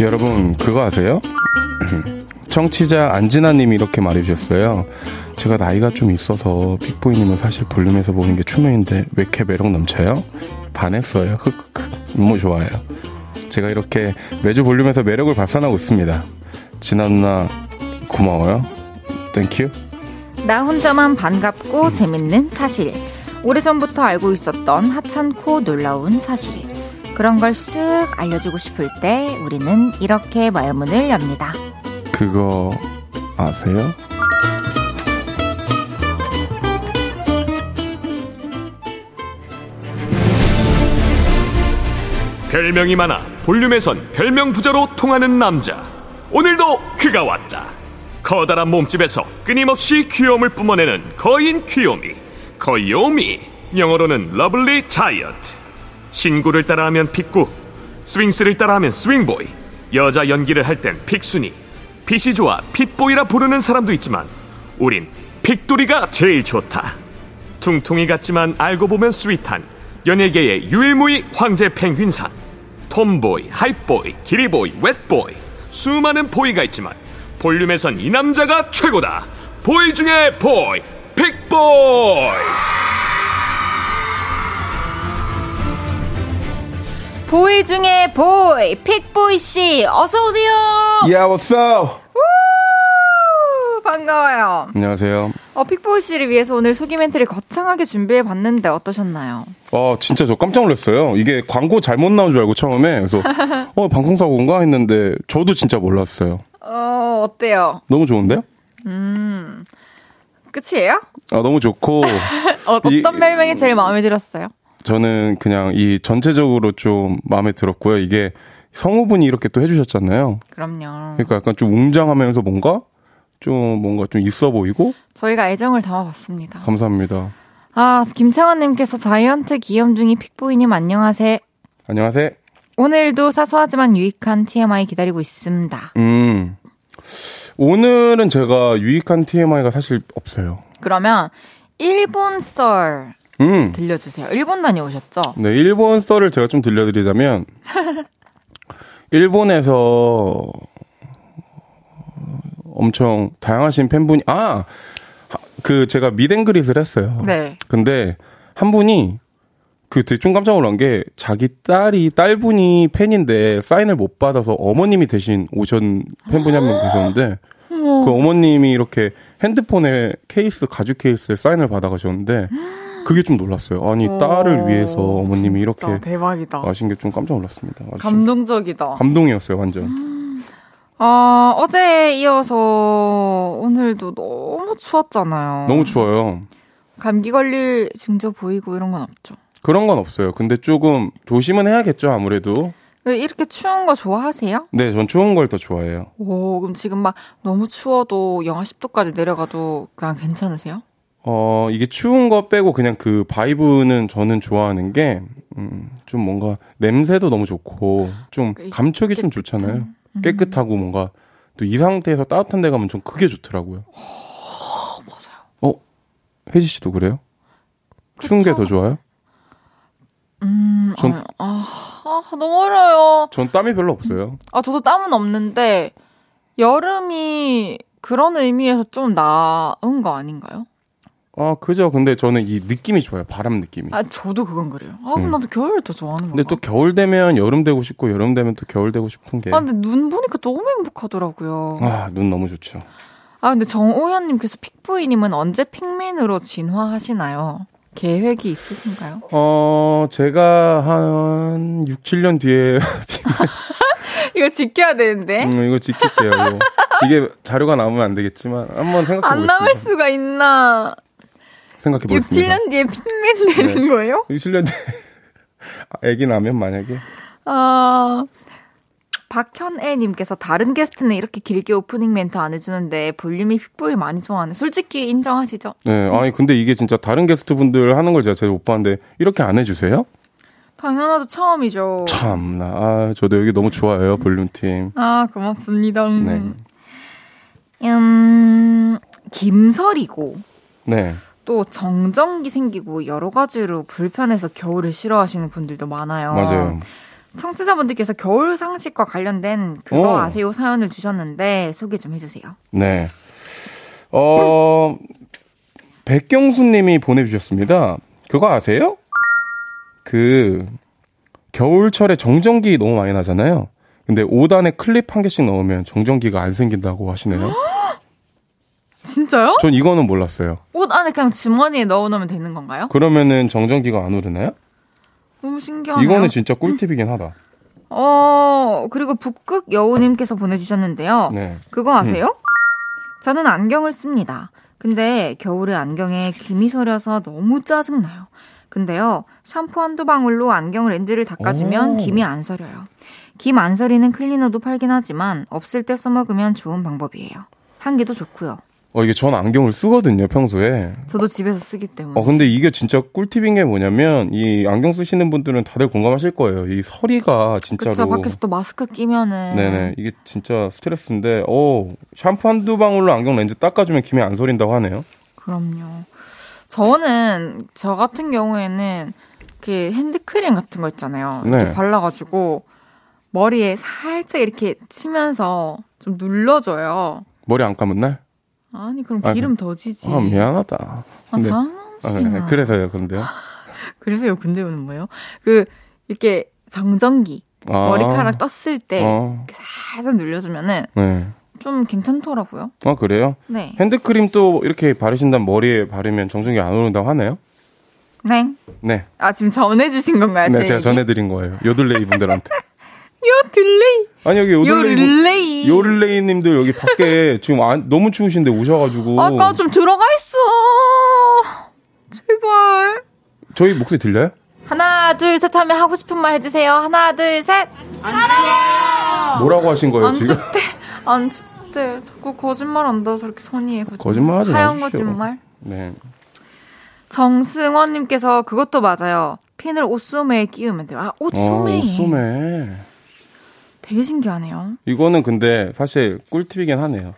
여러분, 그거 아세요? 청취자 안진아님이 이렇게 말해주셨어요. 제가 나이가 좀 있어서 픽보이님은 사실 볼륨에서 보는 게 추명인데 왜 이렇게 매력 넘쳐요? 반했어요. 흑흑 너무 좋아요. 제가 이렇게 매주 볼륨에서 매력을 발산하고 있습니다. 진아 누나 고마워요. Thank you. 나 혼자만 반갑고 재밌는 사실. 오래전부터 알고 있었던 하찮고 놀라운 사실. 그런 걸 쓱 알려주고 싶을 때 우리는 이렇게 말문을 엽니다. 그거 아세요? 별명이 많아 볼륨에선 별명 부자로 통하는 남자. 오늘도 그가 왔다. 커다란 몸집에서 끊임없이 귀여움을 뿜어내는 거인 귀요미. 거요미 영어로는 lovely giant 신구를 따라하면 픽구 스윙스를 따라하면 스윙보이. 여자 연기를 할 땐 픽순이 핏이 좋아 핏보이라 부르는 사람도 있지만 우린 픽돌이가 제일 좋다. 퉁퉁이 같지만 알고 보면 sweet한 연예계의 유일무이 황제 펭귄상. 톰보이, 하이보이, 기리보이, 웻보이. 수많은 boy가 있지만 볼륨에선 이 남자가 최고다. boy 중에 boy 픽보이 boy 중에 boy, 픽보이 씨, 어서 오세요! Yeah, what's up? 우, 반가워요. 안녕하세요. 어, 픽보이 씨를 위해서 오늘 소개 멘트를 거창하게 준비해 봤는데 어떠셨나요? 어, 진짜 저 깜짝 놀랐어요. 이게 광고 잘못 나온 줄 알고 처음에. 그래서, 어, 방송사고인가 했는데, 저도 진짜 몰랐어요. 어, 어때요? 너무 좋은데요? 끝이에요? 아, 너무 좋고, 어, 어떤 이- 별명이 제일 마음에 들었어요? 저는 그냥 이 전체적으로 좀 마음에 들었고요. 이게 성우분이 이렇게 또 해주셨잖아요. 그럼요. 그러니까 약간 좀 웅장하면서 뭔가, 좀 뭔가 좀 있어 보이고, 저희가 애정을 담아봤습니다. 감사합니다. 아, 김창원님께서 자이언트 귀염둥이 픽보이님 안녕하세요. 안녕하세요. 오늘도 사소하지만 유익한 TMI 기다리고 있습니다. 음. 오늘은 제가 유익한 TMI가 사실 없어요. 그러면 일본 썰 음. 들려주세요. 일본 다녀오셨죠? 네, 일본 썰을 제가 좀 들려드리자면, 일본에서 엄청 다양하신 팬분이, 아! 그 제가 미댕그릿을 했어요. 네. 근데 한 분이 그 되게 좀 깜짝 놀란 게 자기 딸이 딸분이 팬인데 사인을 못 받아서 어머님이 대신 오신 팬분이 한 명 계셨는데 그 어머님이 이렇게 핸드폰에 케이스 가죽 케이스에 사인을 받아 가셨는데 그게 좀 놀랐어요. 아니 딸을 위해서 어머님이 이렇게 대박이다. 하신 게 좀 깜짝 놀랐습니다. 감동적이다. 감동이었어요, 완전. 아, 어제에 이어서 오늘도 너무 추웠잖아요. 너무 추워요. 감기 걸릴 징조 보이고 이런 건 없죠. 그런 건 없어요. 근데 조금 조심은 해야겠죠, 아무래도. 이렇게 추운 거 좋아하세요? 네, 전 추운 걸 더 좋아해요. 오, 그럼 지금 막 너무 추워도 영하 10도까지 내려가도 그냥 괜찮으세요? 어, 이게 추운 거 빼고 그냥 그 바이브는 저는 좋아하는 게, 음, 좀 뭔가 냄새도 너무 좋고, 좀그 감촉이 좀 좋잖아요. 음. 깨끗하고 뭔가, 또 이 상태에서 따뜻한 데 가면 좀 그게 좋더라고요. 맞아요. 어, 혜지 씨도 그래요? 추운 게 더 좋아요? 음, 전- 아, 아, 아, 너무 어려요. 전 땀이 별로 없어요. 아, 저도 땀은 없는데, 여름이 그런 의미에서 좀 나은 거 아닌가요? 아, 그죠. 근데 저는 이 느낌이 좋아요. 바람 느낌이. 아, 저도 그건 그래요. 아, 그럼 음. 나도 겨울을 더 좋아하는 근데 건가? 또 겨울 되면 여름 되고 싶고, 여름 되면 또 겨울 되고 싶은 게. 아, 근데 눈 보니까 너무 행복하더라고요. 아, 눈 너무 좋죠. 아, 근데 정오현님께서 픽보이님은 언제 픽민으로 진화하시나요? 계획이 있으신가요? 어, 제가 한 6, 7년 뒤에 이거 지켜야 되는데. 음, 이거 지킬게요. 이게 자료가 남으면 안 되겠지만 한번 생각해 안 보겠습니다. 남을 수가 있나. 생각해 6, 보겠습니다. 7년 뒤에 픽민 되는 네. 거예요? 6, 7년 뒤에 아기 나면 만약에 아. 박현애님께서 다른 게스트는 이렇게 길게 오프닝 멘트 안 해주는데 볼륨이 픽보이 많이 좋아하네. 솔직히 인정하시죠? 네, 아니 근데 이게 진짜 다른 게스트 분들 하는 걸 제가 제일 못 봤는데 이렇게 안 해주세요? 당연하죠. 처음이죠. 참나, 아, 저도 여기 너무 좋아해요 볼륨 팀. 아, 고맙습니다. 네, 음, 김설이고. 네, 또 정전기 생기고 여러 가지로 불편해서 겨울을 싫어하시는 분들도 많아요. 맞아요. 청취자분들께서 겨울 상식과 관련된 그거 오. 아세요 사연을 주셨는데 소개 좀 해주세요. 네. 어, 백경수 님이 보내주셨습니다. 그거 아세요? 그, 겨울철에 정전기 너무 많이 나잖아요. 근데 5단에 클립 한 개씩 넣으면 정전기가 안 생긴다고 하시네요. 진짜요? 전 이거는 몰랐어요. 옷 안에 그냥 주머니에 넣어놓으면 되는 건가요? 그러면은 정전기가 안 오르나요? 너무 신기하네요. 이거는 진짜 꿀팁이긴 하다. 어 그리고 북극 여우님께서 보내주셨는데요. 네. 그거 아세요? 저는 안경을 씁니다. 근데 겨울에 안경에 김이 서려서 너무 짜증나요. 근데요, 샴푸 한두 방울로 안경 렌즈를 닦아주면 오. 김이 안 서려요. 김 안 서리는 클리너도 팔긴 하지만 없을 때 써먹으면 좋은 방법이에요. 한개도 좋고요. 어, 이게 전 안경을 쓰거든요, 평소에. 저도 집에서 쓰기 때문에. 어, 근데 이게 진짜 꿀팁인 게 뭐냐면, 이 안경 쓰시는 분들은 다들 공감하실 거예요. 이 서리가 진짜로. 그쵸, 밖에서 또 마스크 끼면은. 네네. 이게 진짜 스트레스인데, 오, 샴푸 한두 방울로 안경 렌즈 닦아주면 김이 안 서린다고 하네요. 그럼요. 저는, 저 같은 경우에는, 그 핸드크림 같은 거 있잖아요. 이렇게 네. 발라가지고, 머리에 살짝 이렇게 치면서 좀 눌러줘요. 머리 안 감은 날? 아니, 그럼 아, 기름 더 지지. 아, 미안하다. 아, 장난치마. 아, 네. 그래서요, 그런데요. 그래서요, 근데요는 뭐예요? 그, 이렇게 정전기, 아. 머리카락 떴을 때, 어, 이렇게 살짝 눌려주면은 네. 좀 괜찮더라고요. 아, 그래요? 네. 핸드크림 또 이렇게 바르신 다음 머리에 바르면 정전기 안 오른다고 하네요? 네. 네. 아, 지금 전해주신 건가요? 네, 제 제가 얘기? 전해드린 거예요. 요들레이 분들한테. 요 딜레이. 아니, 여기 요들레이. 분- 요릴레이. 요를레이 님들 여기 밖에 지금 안- 너무 추우신데 오셔가지고. 아까 좀 들어가 있어. 제발. 저희 목소리 들려요? 하나, 둘, 셋 하면 하고 싶은 말 해주세요. 하나, 둘, 셋. 뭐라고 하신 거예요, 안 지금? 춥대. 안 춥대. 자꾸 거짓말 한다서 이렇게 선의해. 거짓말, 거짓말 하지 하얀 마십시오. 거짓말. 네. 정승원님께서 그것도 맞아요. 핀을 옷소매에 끼우면 돼요. 아, 옷소매에. 어, 소매. 되게 신기하네요. 이거는 근데 사실 꿀팁이긴 하네요.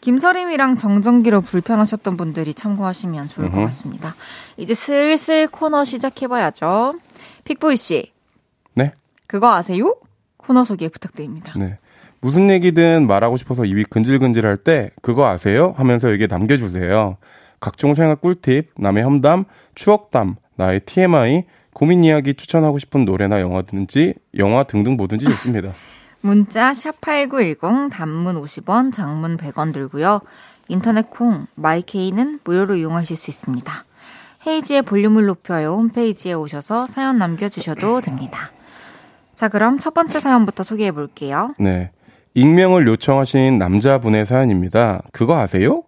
김서림이랑 정전기로 불편하셨던 분들이 참고하시면 좋을 것. 같습니다. 이제 슬슬 코너 시작해봐야죠. 픽보이 씨, 네? 그거 아세요? 코너 소개 부탁드립니다. 네. 무슨 얘기든 말하고 싶어서 입이 근질근질 할 때 그거 아세요? 하면서 여기에 남겨주세요. 각종 생활 꿀팁, 남의 험담, 추억담, 나의 TMI, 고민 이야기 추천하고 싶은 노래나 영화 든지 영화 등등 뭐든지 좋습니다. 문자 샵8910 단문 50원, 장문 100원 들고요. 인터넷 콩 마이케이는 무료로 이용하실 수 있습니다. 헤이지의 볼륨을 높여요 홈페이지에 오셔서 사연 남겨주셔도 됩니다. 자 그럼 첫 번째 사연부터 소개해 볼게요. 네. 익명을 요청하신 남자분의 사연입니다. 그거 아세요?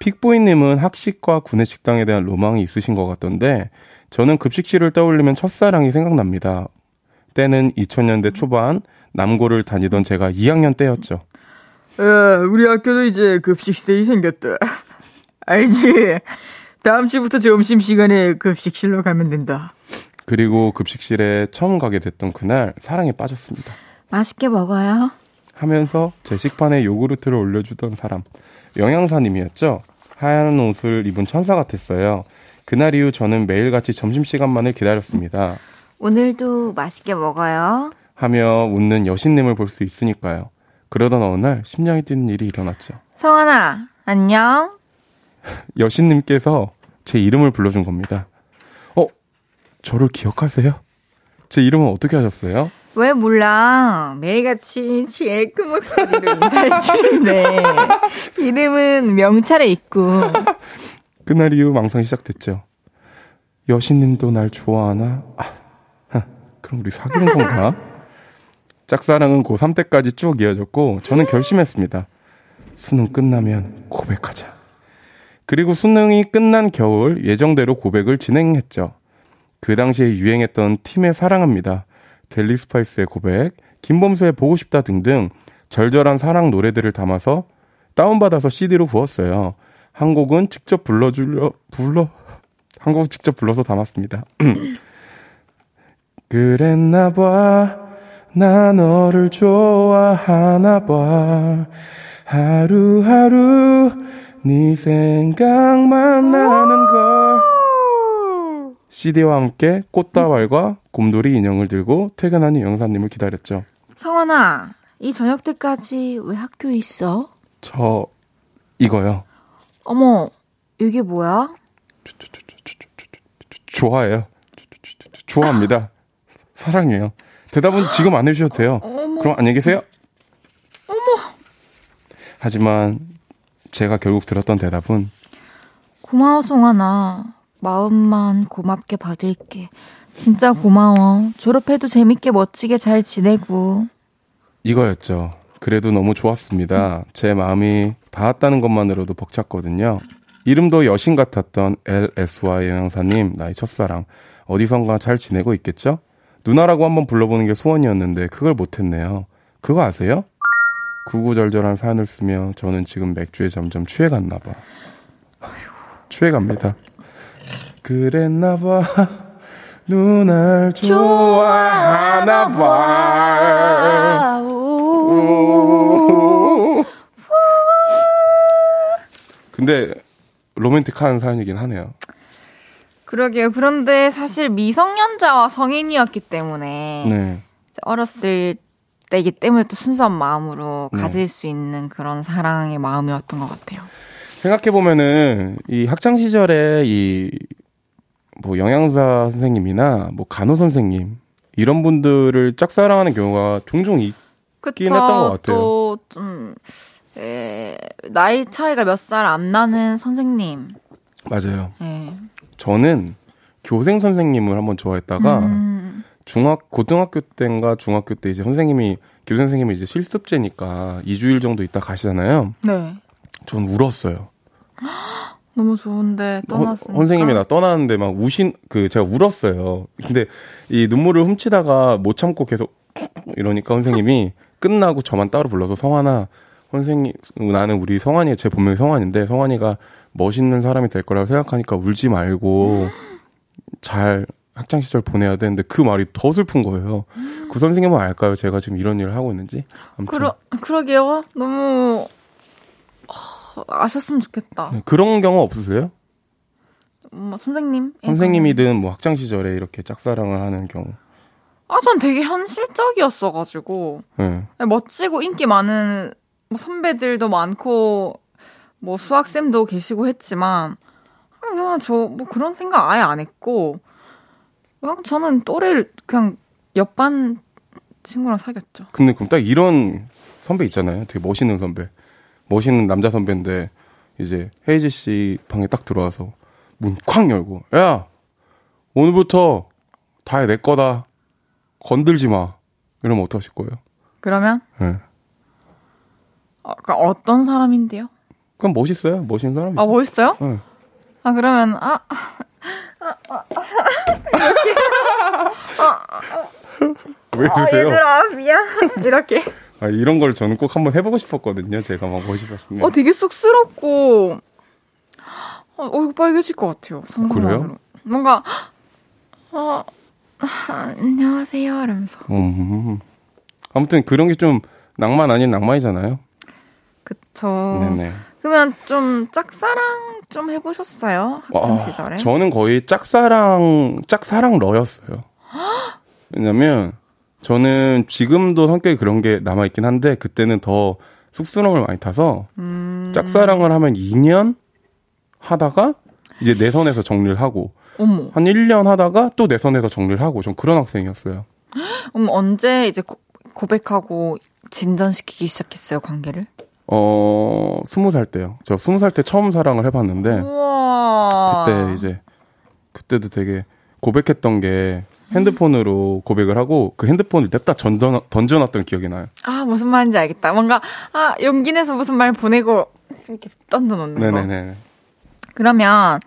픽보이님은 학식과 구내식당에 대한 로망이 있으신 것 같던데, 저는 급식실을 떠올리면 첫사랑이 생각납니다. 때는 2000년대 초반, 남고를 다니던 제가 2학년 때였죠. 에, 우리 학교도 이제 급식실이 생겼다. 알지? 다음 주부터 점심 시간에 급식실로 가면 된다. 그리고 급식실에 처음 가게 됐던 그날 사랑에 빠졌습니다. 맛있게 먹어요. 하면서 제 식판에 요구르트를 올려주던 사람 영양사님이었죠. 하얀 옷을 입은 천사 같았어요. 그날 이후 저는 매일같이 점심시간만을 기다렸습니다. 오늘도 맛있게 먹어요. 하며 웃는 여신님을 볼 수 있으니까요. 그러던 어느 날 심장이 뛰는 일이 일어났죠. 성환아, 안녕. 여신님께서 제 이름을 불러준 겁니다. 어? 저를 기억하세요? 제 이름은 어떻게 하셨어요? 왜 몰라. 매일같이 제일 큰 목소리로 인사해 주는데. 이름은 명찰에 있고. 그날 이후 망상이 시작됐죠. 여신님도 날 좋아하나? 아, 하, 그럼 우리 사귀는 건가? 짝사랑은 고3 때까지 쭉 이어졌고 저는 결심했습니다. 수능 끝나면 고백하자. 그리고 수능이 끝난 겨울 예정대로 고백을 진행했죠. 그 당시에 유행했던 팀의 사랑합니다. 델리 스파이스의 고백, 김범수의 보고 싶다 등등 절절한 사랑 노래들을 담아서 다운받아서 CD로 구웠어요. 한 곡은 직접 불러주려, 불러, 한곡 직접 불러서 담았습니다. 그랬나 봐. 나 너를 좋아하나 봐. 하루하루 네 생각만 나는 걸. CD와 함께 꽃다발과 곰돌이 인형을 들고 퇴근하는 영사님을 기다렸죠. 성원아, 이 저녁 때까지 왜 학교에 있어? 저 이거요. 어머, 이게 뭐야? 좋아해요. 좋아합니다. 사랑해요. 대답은 지금 안 해주셔도 돼요. 그럼 안녕히 계세요. 하지만 제가 결국 들었던 대답은 고마워, 송하나. 마음만 고맙게 받을게. 진짜 고마워. 졸업해도 재밌게 멋지게 잘 지내고. 이거였죠. 그래도 너무 좋았습니다. 제 마음이 닿았다는 것만으로도 벅찼거든요. 이름도 여신 같았던 LSY 영양사님, 나의 첫사랑. 어디선가 잘 지내고 있겠죠? 누나라고 한번 불러보는 게 소원이었는데 그걸 못했네요. 그거 아세요? 구구절절한 사연을 쓰며 저는 지금 맥주에 점점 취해갔나 봐. 취해갑니다. 그랬나 봐. 누날 좋아하나 봐. 근데 로맨틱한 사연이긴 하네요. 그러게요. 그런데 사실 미성년자와 성인이었기 때문에 네. 어렸을 때이기 때문에 또 순수한 마음으로 네. 가질 수 있는 그런 사랑의 마음이었던 것 같아요. 생각해 보면은 이 학창 시절에 이 뭐 영양사 선생님이나 뭐 간호 선생님 이런 분들을 짝사랑하는 경우가 종종 있. 그쵸. 했던 것 같아요. 또좀 나이 차이가 몇 살 안 나는 선생님. 맞아요. 예. 저는 교생 선생님을 한번 좋아했다가 음, 중학 고등학교 때인가 중학교 때 이제 선생님이 교생 선생님이 이제 실습제니까 2주일 정도 있다 가시잖아요. 네. 전 울었어요. 너무 좋은데 어, 떠났으니까. 선생님이 나 떠나는데 막 우신 그 제가 울었어요. 근데 이 눈물을 훔치다가 못 참고 계속 이러니까 선생님이 끝나고 저만 따로 불러서 성환아 선생님 나는 우리 성환이 제 본명이 성환인데 성환이가 멋있는 사람이 될 거라고 생각하니까 울지 말고 잘 학창 시절 보내야 되는데 그 말이 더 슬픈 거예요. 그 선생님은 알까요? 제가 지금 이런 일을 하고 있는지. 아무튼 그러 그러게요. 너무 어, 아셨으면 좋겠다. 네, 그런 경우 없으세요? 뭐 선생님. 선생님이든 뭐 학창 시절에 이렇게 짝사랑을 하는 경우. 아, 전 되게 현실적이었어가지고 네. 멋지고 인기 많은 뭐 선배들도 많고 뭐 수학쌤도 계시고 했지만 아, 그냥 저뭐 그런 생각 아예 안 했고 그냥 저는 또래를 그냥 옆반 친구랑 사귀었죠. 근데 그럼 딱 이런 선배 있잖아요. 되게 멋있는 선배. 멋있는 남자 선배인데 이제 헤이즈 씨 방에 딱 들어와서 문 쾅 열고 야 오늘부터 다 내 거다 건들지 마 이러면 어떡하실 거예요? 그러면 예. 어, 그러니까 어떤 사람인데요? 그럼 멋있어요. 멋있는 사람이. 아 멋있어요? 예. 아 그러면 아왜 아, 그러세요? 얘들아 미안 이렇게 아, 이런 걸 저는 꼭 한번 해보고 싶었거든요. 제가 막 멋있었으면. 어 되게 쑥스럽고 어, 얼굴 빨개질 것 같아요 상상만으로 그래요? 뭔가 어 아, 안녕하세요 이러면서 음. 아무튼 그런 게 좀 낭만 아닌 낭만이잖아요. 그쵸 네네. 그러면 좀 짝사랑 좀 해보셨어요 학창 아, 시절에 저는 거의 짝사랑, 짝사랑 러였어요. 왜냐면, 저는 지금도 성격이 그런 게 남아 있긴 한데, 그때는 더 쑥스러움을 많이 타서, 음. 짝사랑을 하면 2년 하다가, 이제 내 선에서 정리를 하고, 어머 한 1년 하다가 또 내 선에서 정리를 하고, 전 그런 학생이었어요. 어머 언제 이제 고, 고백하고 진전시키기 시작했어요 관계를 어, 20살 때요. 저 20살 때 처음 사랑을 해봤는데, 우와 그때 이제 그때도 되게 고백했던 게 핸드폰으로 고백을 하고 그 핸드폰을 냅다 던져, 던져놨던 기억이 나요. 아 무슨 말인지 알겠다 뭔가 아 용기 내서 무슨 말 보내고 이렇게 던져놓는 거 네네네. 그러면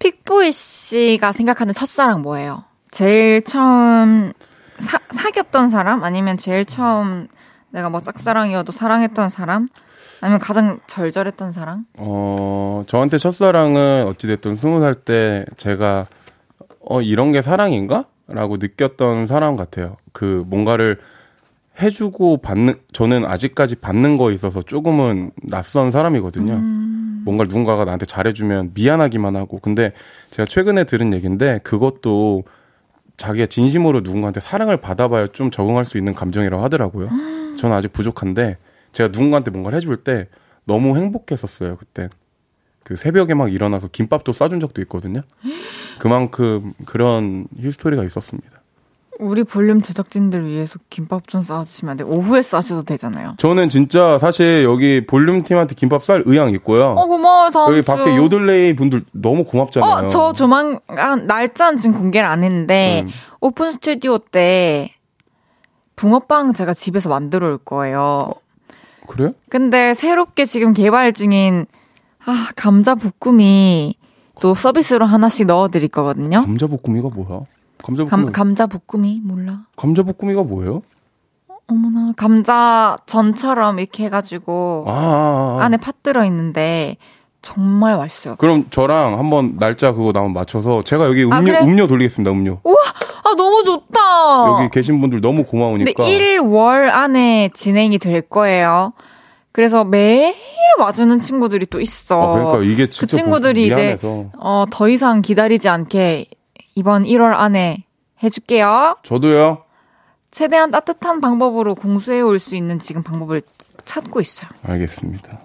픽보이 씨가 생각하는 첫사랑 뭐예요? 제일 처음 사, 사귀었던 사람? 아니면 제일 처음 내가 뭐 짝사랑이어도 사랑했던 사람? 아니면 가장 절절했던 사랑? 어, 저한테 첫사랑은 어찌됐든 20살 때 제가 어, 이런 게 사랑인가? 라고 느꼈던 사람 같아요. 그 뭔가를 해주고 받는, 저는 아직까지 받는 거에 있어서 조금은 낯선 사람이거든요. 뭔가 누군가가 나한테 잘해주면 미안하기만 하고. 근데 제가 최근에 들은 얘기인데 그것도 자기가 진심으로 누군가한테 사랑을 받아봐야 좀 적응할 수 있는 감정이라고 하더라고요. 저는 아직 부족한데 제가 누군가한테 뭔가를 해줄 때 너무 행복했었어요 그때. 그 새벽에 막 일어나서 김밥도 싸준 적도 있거든요. 그만큼 그런 히스토리가 있었습니다. 우리 볼륨 제작진들 위해서 김밥 좀 싸주시면 안 돼. 오후에 싸셔도 되잖아요. 저는 진짜 사실 여기 볼륨 팀한테 김밥 쌀 의향 있고요. 어, 고마워, 다음 여기 주. 밖에 요들레이 분들 너무 고맙잖아요. 어, 저 조만간 날짜는 지금 공개를 안 했는데 음. 오픈 스튜디오 때 붕어빵 제가 집에서 만들어 올 거예요. 그래요? 근데 새롭게 지금 개발 중인 아, 감자 볶음이 또 서비스로 하나씩 넣어 드릴 거거든요. 감자 볶음이가 뭐야? 감자 볶음. 감, 감자 볶음이 몰라. 감자 볶음이가 뭐예요? 어머나 감자 전처럼 이렇게 해가지고 아, 아, 아. 안에 팥 들어 있는데 정말 맛있어요. 그럼 저랑 한번 날짜 그거 나면 맞춰서 제가 여기 음료 아, 그래? 음료 돌리겠습니다. 음료. 아 너무 좋다. 여기 계신 분들 너무 근데 고마우니까. 1월 안에 진행이 될 거예요. 그래서 매일 와주는 친구들이 또 있어. 아, 그러니까 이게 그 진짜 친구들이 이제 미안해서. 어, 더 이상 기다리지 않게 이번 1월 안에 해줄게요. 저도요. 최대한 따뜻한 방법으로 공수해 올 수 있는 지금 방법을 찾고 있어요. 알겠습니다.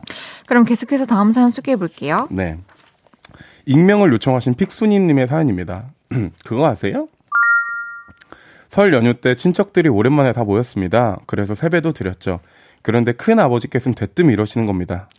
그럼 계속해서 다음 사연 소개해 볼게요. 네. 익명을 요청하신 픽수님님의 사연입니다. 그거 아세요? 설 연휴 때 친척들이 오랜만에 다 모였습니다. 그래서 세배도 드렸죠. 그런데 큰 아버지께서는 대뜸 이러시는 겁니다.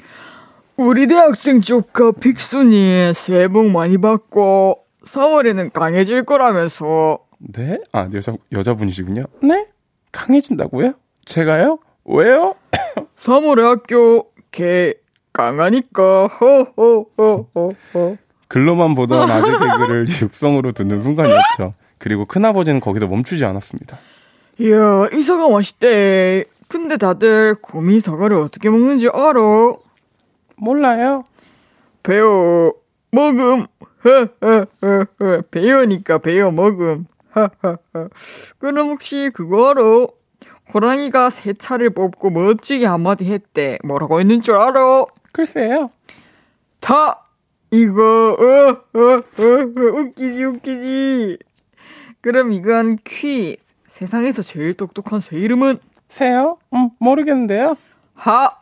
우리 대학생 조카 픽순이 새해 복 많이 받고 3월에는 강해질 거라면서 네? 아, 여자, 여자분이시군요. 네? 강해진다고요? 제가요? 왜요? 3월에 학교 개 강하니까 허허허허허 글로만 보던 아재 개그를 육성으로 듣는 순간이었죠. 그리고 큰아버지는 거기서 멈추지 않았습니다. 이야 이 사과 맛있대 근데 다들 고미 사과를 어떻게 먹는지 알아? 몰라요. 배워 먹음 헤헤헤헤 배우니까 배워 먹음 하하하 그럼 혹시 그거 알아? 호랑이가 새 차를 뽑고 멋지게 한마디 했대 뭐라고 했는 줄 알아? 글쎄요. 다 이거 어, 어, 어, 어, 웃기지 웃기지 그럼 이건 퀴즈 세상에서 제일 똑똑한 새 이름은 새요? 음, 모르겠는데요. 하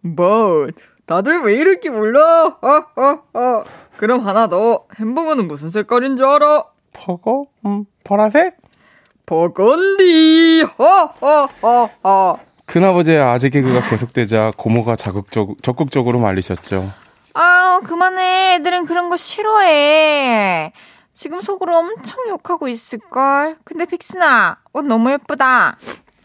뭐, 다들 왜 이렇게 몰라? 어, 어, 어. 그럼 하나 더. 햄버거는 무슨 색깔인 줄 알아? 버거? 음, 보라색? 버건디. 허, 허, 허, 허. 큰아버지의 아재 개그가 계속되자 고모가 자극적, 적극적으로 말리셨죠. 아유, 그만해. 애들은 그런 거 싫어해. 지금 속으로 엄청 욕하고 있을걸. 근데 픽스나, 옷 너무 예쁘다.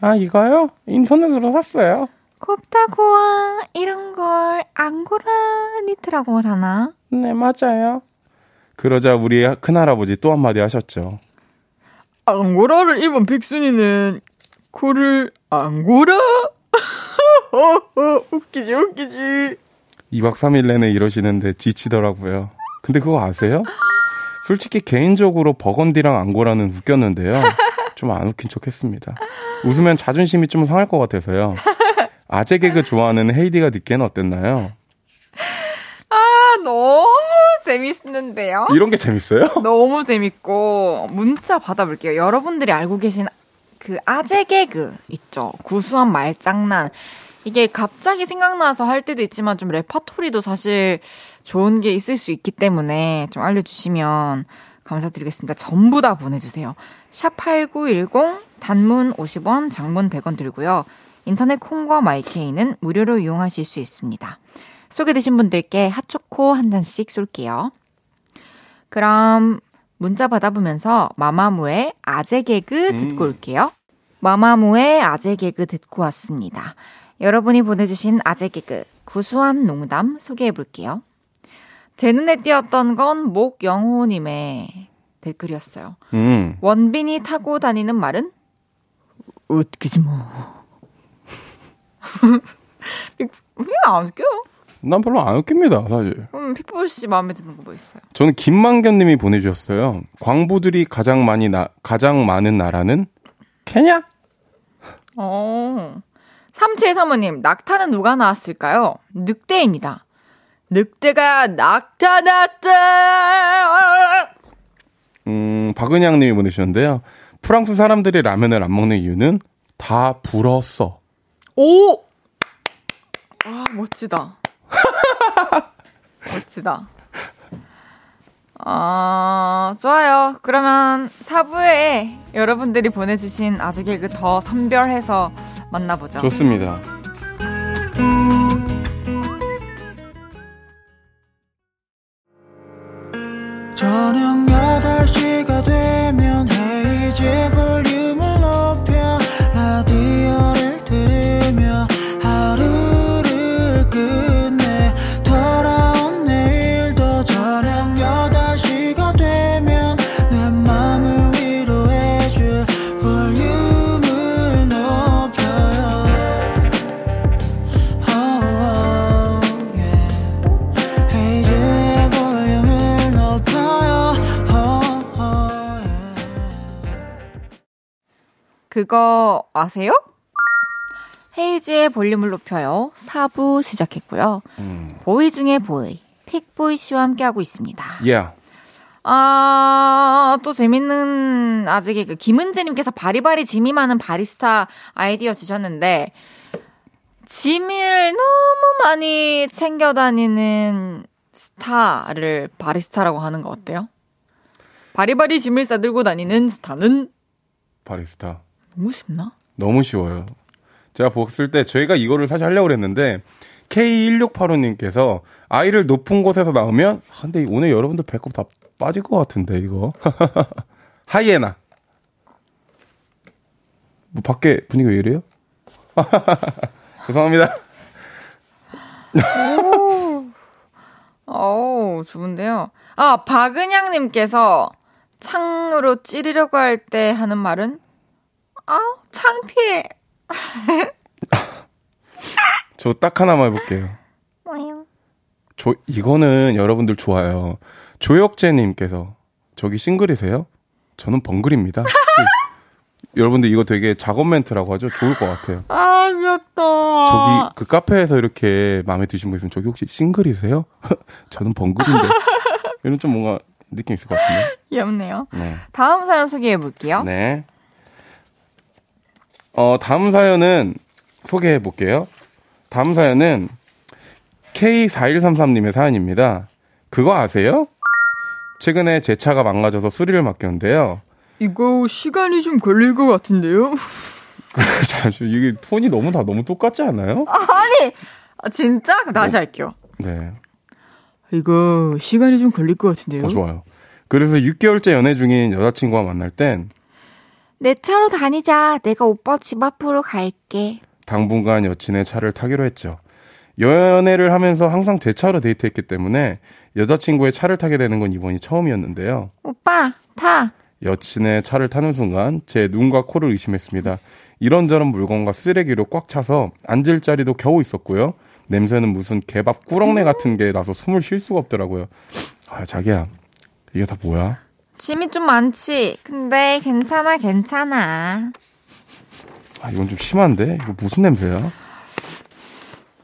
아, 이거요? 인터넷으로 샀어요. 곱다 고와 이런 걸 앙고라 니트라고 하나? 네, 맞아요. 그러자 우리 큰할아버지 또 한마디 하셨죠. 앙고라를 입은 픽순이는 코를 앙고라? 어, 웃기지 웃기지 2박 3일 내내 이러시는데 지치더라고요. 근데 그거 아세요? 솔직히 개인적으로 버건디랑 앙고라는 웃겼는데요. 좀 안 웃긴 척 했습니다. 웃으면 자존심이 좀 상할 것 같아서요. 아재 개그 좋아하는 헤이디가 듣기엔 어땠나요? 아 너무 재밌는데요? 이런 게 재밌어요? 너무 재밌고 문자 받아볼게요 여러분들이 알고 계신 그 아재 개그 있죠 구수한 말장난 이게 갑자기 생각나서 할 때도 있지만 좀 레파토리도 사실 좋은 게 있을 수 있기 때문에 좀 알려주시면 감사드리겠습니다. 전부 다 보내주세요. 샵8910 단문 50원, 장문 100원 들고요. 인터넷 콩과 마이케이는 무료로 이용하실 수 있습니다. 소개되신 분들께 핫초코 한 잔씩 쏠게요. 그럼 문자 받아보면서 마마무의 아재 개그 듣고 올게요. 마마무의 아재 개그 듣고 왔습니다. 여러분이 보내주신 아재 개그 구수한 농담 소개해 볼게요. 제 눈에 띄었던 건 목영호님의 댓글이었어요. 음. 원빈이 타고 다니는 말은? 웃기지 뭐. 안 웃겨요. 난 별로 안 웃깁니다, 사실. 그럼 픽볼 씨 마음에 드는 거 뭐 있어요? 저는 김만견 님이 보내주셨어요. 광부들이 가장 많이 나, 가장 많은 나라는 케냐? 어. 3735님, 낙타는 누가 나왔을까요? 늑대입니다. 늑대가 나타났다! 음, 박은양 님이 보내주셨는데요. 프랑스 사람들이 라면을 안 먹는 이유는 다 불었어. 오! 아, 멋지다. 멋지다. 아, 좋아요. 그러면 4부에 여러분들이 보내주신 아직 개그 더 선별해서 만나보죠. 좋습니다. 저녁 8시가 되면 헤이즈 볼륨을 그거 아세요? 헤이즈의 볼륨을 높여요. 4부 시작했고요. 음. boy 중에 boy, 픽보이 씨와 함께하고 있습니다. 예. 아, 또 재밌는 아직 그 김은재님께서 바리바리 짐이 많은 바리스타 아이디어 주셨는데, 짐을 너무 많이 챙겨 다니는 스타를 바리스타라고 하는 거 어때요? 바리바리 짐을 싸들고 다니는 스타는 바리스타. 너무 쉽나? 너무 쉬워요. 제가 봤을 때 저희가 이거를 사실 하려고 그랬는데 K1685님께서 아이를 높은 곳에서 나오면 아, 근데 오늘 여러분들 배꼽 다 빠질 것 같은데 이거 하이에나 뭐 밖에 분위기 왜 이래요? 죄송합니다. 어우, 좋은데요. 아, 박은양님께서 창으로 찌르려고 할 때 하는 말은, 아, 창피해. 저 딱 하나만 해볼게요. 뭐요? 저 이거는 여러분들 좋아요. 조혁재님께서 저기 싱글이세요? 저는 벙글입니다. 여러분들 이거 되게 작업 멘트라고 하죠? 좋을 것 같아요. 아, 귀엽다. 저기 그 카페에서 이렇게 마음에 드신 분 있으면 저기 혹시 싱글이세요? 저는 벙글인데 이런 좀 뭔가 느낌 있을 것 같은데. 귀엽네요. 네. 다음 사연 소개해 볼게요. 네. 어 다음 사연은 소개해 볼게요. 다음 사연은 K4133님의 사연입니다. 그거 아세요? 최근에 제 차가 망가져서 수리를 맡겼는데요. 이거 시간이 좀 걸릴 것 같은데요? 잠시 이게 톤이 너무 다 너무 똑같지 않아요? 아, 진짜? 그럼 다시 할게요. 네. 이거 시간이 좀 걸릴 것 같은데요? 어, 좋아요. 그래서 6개월째 연애 중인 여자친구와 만날 땐 내 차로 다니자. 내가 오빠 집 앞으로 갈게. 당분간 여친의 차를 타기로 했죠. 연애를 하면서 항상 제 차로 데이트했기 때문에 여자친구의 차를 타게 되는 건 이번이 처음이었는데요. 오빠, 타. 여친의 차를 타는 순간 제 눈과 코를 의심했습니다. 이런저런 물건과 쓰레기로 꽉 차서 앉을 자리도 겨우 있었고요. 냄새는 무슨 개밥 꾸렁내 같은 게 나서 숨을 쉴 수가 없더라고요. 아, 자기야. 이게 다 뭐야? 짐이 좀 많지. 근데 괜찮아, 괜찮아. 아, 이건 좀 심한데? 이거 무슨 냄새야?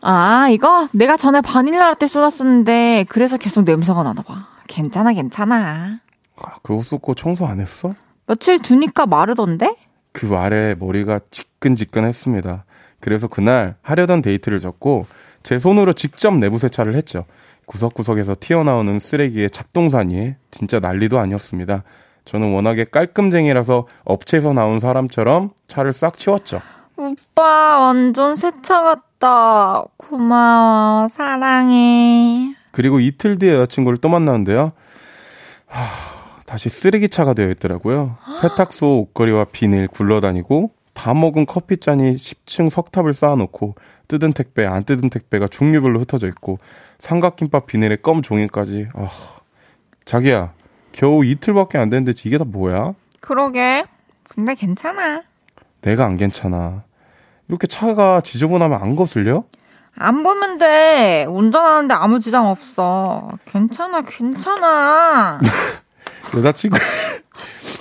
아, 이거 내가 전에 바닐라 라떼 쏟았었는데 그래서 계속 냄새가 나나 봐. 괜찮아, 괜찮아. 아, 그거 쏟고 청소 안 했어? 며칠 두니까 마르던데? 그 말에 머리가 지끈지끈했습니다. 그래서 그날 하려던 데이트를 접고 제 손으로 직접 내부 세차를 했죠. 구석구석에서 튀어나오는 쓰레기의 잡동사니 진짜 난리도 아니었습니다. 저는 워낙에 깔끔쟁이라서 업체에서 나온 사람처럼 차를 싹 치웠죠. 오빠, 완전 새 차 같다. 고마워. 사랑해. 그리고 이틀 뒤에 여자친구를 또 만나는데요. 하, 다시 쓰레기차가 되어 있더라고요. 세탁소 옷걸이와 비닐 굴러다니고 다 먹은 커피잔이 10층 석탑을 쌓아놓고 뜯은 택배, 안 뜯은 택배가 종류별로 흩어져 있고 삼각김밥 비닐에 껌 종이까지. 아, 자기야, 겨우 이틀밖에 안 됐는데 이게 다 뭐야? 그러게. 근데 괜찮아. 내가 안 괜찮아. 이렇게 차가 지저분하면 안 거슬려? 안 보면 돼. 운전하는데 아무 지장 없어. 괜찮아, 괜찮아. 여자친구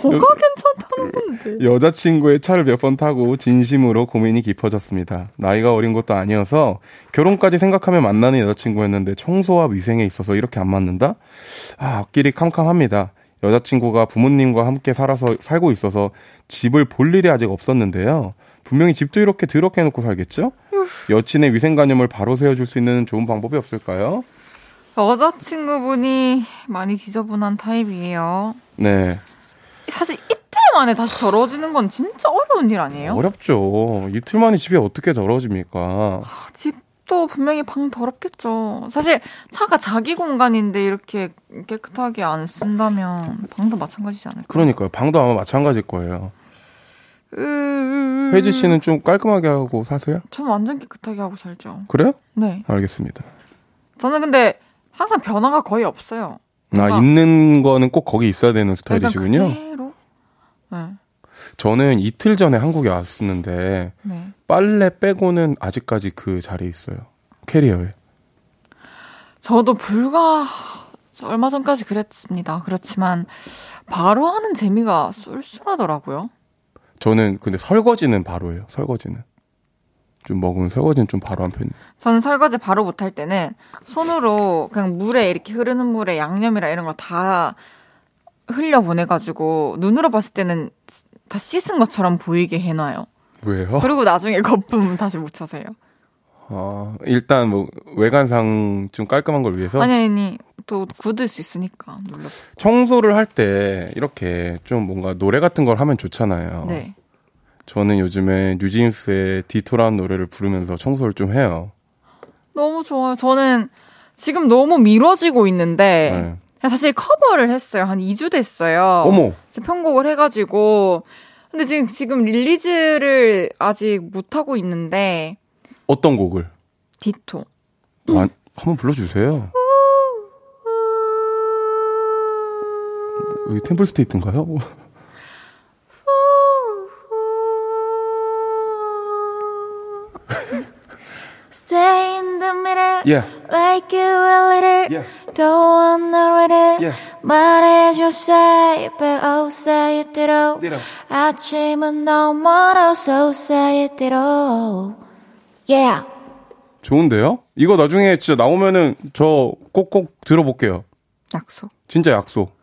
뭐가 괜찮다는 건데. 여자친구의 차를 몇 번 타고 진심으로 고민이 깊어졌습니다. 나이가 어린 것도 아니어서 결혼까지 생각하며 만나는 여자친구였는데 청소와 위생에 있어서 이렇게 안 맞는다? 아, 앞길이 캄캄합니다. 여자친구가 부모님과 함께 살아서 살고 있어서 집을 볼 일이 아직 없었는데요. 분명히 집도 이렇게 더럽게 해놓고 살겠죠? 여친의 위생관념을 바로 세워줄 수 있는 좋은 방법이 없을까요? 여자친구분이 많이 지저분한 타입이에요. 네. 사실 이틀 만에 다시 더러워지는 건 진짜 어려운 일 아니에요? 어렵죠. 이틀 만에 집이 어떻게 더러워집니까? 아, 집도 분명히 방 더럽겠죠. 사실 차가 자기 공간인데 이렇게 깨끗하게 안 쓴다면 방도 마찬가지지 않을까? 그러니까요. 방도 아마 마찬가지일 거예요. 으... 혜지 씨는 좀 깔끔하게 하고 사세요? 전 완전 깨끗하게 하고 살죠. 그래요? 네. 알겠습니다. 저는 근데 항상 변화가 거의 없어요. 아, 뭔가 있는 거는 꼭 거기 있어야 되는 스타일이시군요. 그대로? 네. 저는 이틀 전에 한국에 왔었는데 네. 빨래 빼고는 아직까지 그 자리에 있어요. 캐리어에. 저도 불과 얼마 전까지 그랬습니다. 그렇지만 바로 하는 재미가 쏠쏠하더라고요. 저는 근데 설거지는 바로예요. 설거지는. 좀 먹으면 설거지는 좀 바로 한 편이에요. 저는 설거지 바로 못할 때는 손으로 그냥 물에 이렇게 흐르는 물에 양념이랑 이런 거 다 흘려 보내가지고 눈으로 봤을 때는 다 씻은 것처럼 보이게 해놔요. 왜요? 그리고 나중에 거품 다시 묻혀서 해요. 아, 일단 뭐 외관상 좀 깔끔한 걸 위해서 아니 아니 또 굳을 수 있으니까 눌러. 청소를 할 때 이렇게 좀 뭔가 노래 같은 걸 하면 좋잖아요. 네. 저는 요즘에 뉴진스의 디토라는 노래를 부르면서 청소를 좀 해요. 너무 좋아요. 저는 지금 너무 미뤄지고 있는데 네. 사실 커버를 했어요. 한 2주 됐어요. 어머, 편곡을 해가지고 근데 지금 지금 릴리즈를 아직 못 하고 있는데 어떤 곡을? 디토. 아, 한번 불러주세요. 여기 템플 스테이트인가요? Stay in the middle 예, like you a little 예, Don't wanna read it 예. 말해줘 say it but oh say it 대로 내려. 아침은 너무 멀어서 say it 대로 Yeah 좋은데요? 이거 나중에 진짜 나오면은 저 꼭꼭 들어볼게요. 약속. 진짜 약속.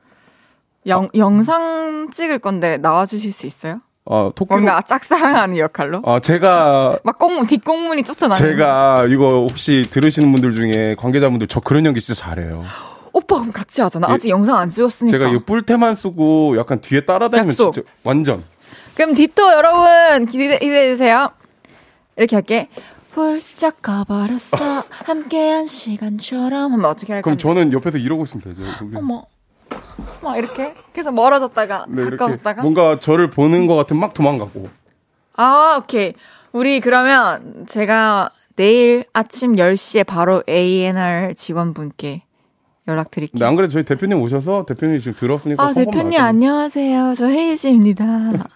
영, 영상 찍을 건데 나와주실 수 있어요? 아, 토끼로. 뭔가 짝사랑하는 역할로? 아, 제가, 막 꽁문, 뒷꽁문이 쫓아다니는. 제가 이거 혹시 들으시는 분들 중에 관계자분들 저 그런 연기 진짜 잘해요. 오빠 그럼 같이 하잖아. 예. 아직 영상 안 찍었으니까. 제가 이 뿔테만 쓰고 약간 뒤에 따라다니면 약속. 진짜 완전. 그럼 디토 여러분 기대, 기대해 주세요. 이렇게 할게. 훌쩍 가버렸어. 함께한 시간처럼. 하면 어떻게 할 그럼? 저는 옆에서 이러고 있으면 되죠. 어머. 막 이렇게 계속 멀어졌다가 네, 가까워졌다가. 뭔가 저를 보는 것 같으면 막 도망가고. 아, 오케이. 우리 그러면 제가 내일 아침 10시에 바로 A&R 직원분께 연락드릴게요. 네, 안 그래도 저희 대표님 오셔서 대표님 지금 들었으니까. 아, 대표님. 안녕하세요. 저 혜희 씨입니다.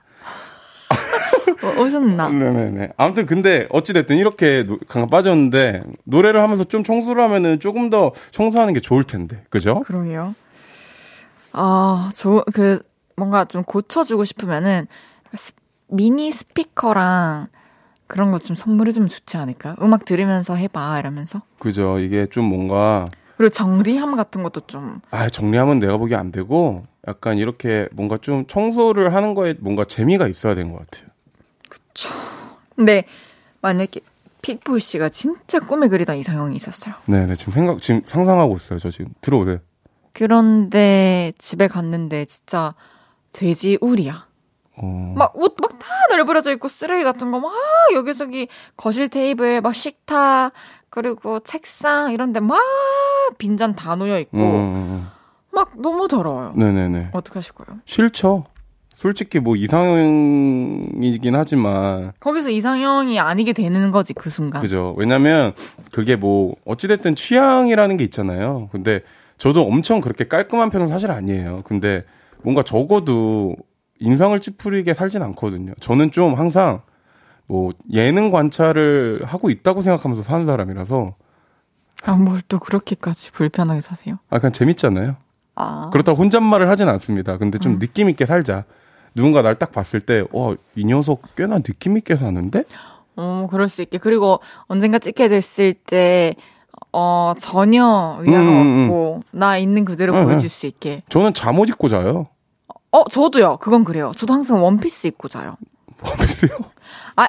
어, 오셨나? 네네네. 아무튼 근데 어찌됐든 이렇게 노- 강가 빠졌는데 노래를 하면서 좀 청소를 하면은 조금 더 청소하는 게 좋을 텐데. 그죠? 그러게요. 아, 저, 그, 뭔가 좀 고쳐주고 싶으면은, 스- 미니 스피커랑 그런 거좀 선물해주면 좋지 않을까? 음악 들으면서 해봐, 이러면서. 그죠. 이게 좀 뭔가 그리고 정리함 같은 것도 좀, 아, 정리하면 내가 보기 안 되고 약간 이렇게 뭔가 좀 청소를 하는 거에 뭔가 재미가 있어야 되는 것 같아요. 근데, 만약에 픽보이 씨가 진짜 꿈에 그리던 이상형이 있었어요. 네네. 지금 생각, 지금 상상하고 있어요. 저 지금. 들어오세요. 그런데 집에 갔는데 진짜 돼지 우리야. 어, 막 옷 막 다 널브러져 있고 쓰레기 같은 거 막 여기저기 거실 테이블 막 식탁 그리고 책상 이런데 막 빈잔 다 놓여 있고 음, 음, 막 너무 더러워요. 음. 네네네. 어떻게 하실 거예요? 싫죠. 솔직히 뭐 이상형이긴 하지만 거기서 이상형이 아니게 되는 거지 그 순간. 그죠. 왜냐면 그게 뭐 어찌됐든 취향이라는 게 있잖아요. 근데 저도 엄청 그렇게 깔끔한 편은 사실 아니에요. 근데 뭔가 적어도 인상을 찌푸리게 살진 않거든요. 저는 좀 항상 뭐 예능 관찰을 하고 있다고 생각하면서 사는 사람이라서 아 뭘 또 그렇게까지 불편하게 사세요? 아 그냥 재밌잖아요. 아 그렇다고 혼잣말을 하진 않습니다. 근데 좀 음. 느낌 있게 살자. 누군가 날 딱 봤을 때, 어, 이 녀석 꽤나 느낌 있게 사는데? 어, 그럴 수 있게. 그리고 언젠가 찍게 됐을 때, 어, 전혀 위화가 음, 음, 없고, 나 있는 그대로 네, 보여줄 네. 수 있게. 저는 잠옷 입고 자요. 어, 저도요. 그건 그래요. 저도 항상 원피스 입고 자요. 모르겠어요. 아,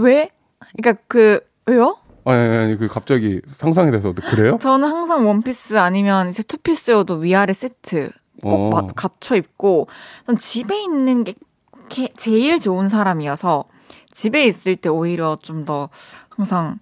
왜? 그러니까 그, 왜요? 아니, 아니, 아니, 그 갑자기 상상이 돼서 그래요? 저는 항상 원피스 아니면 이제 투피스여도 위아래 세트 꼭 어. 마- 갖춰 입고, 전 집에 있는 게 게- 제일 좋은 사람이어서, 집에 있을 때 오히려 좀 더 항상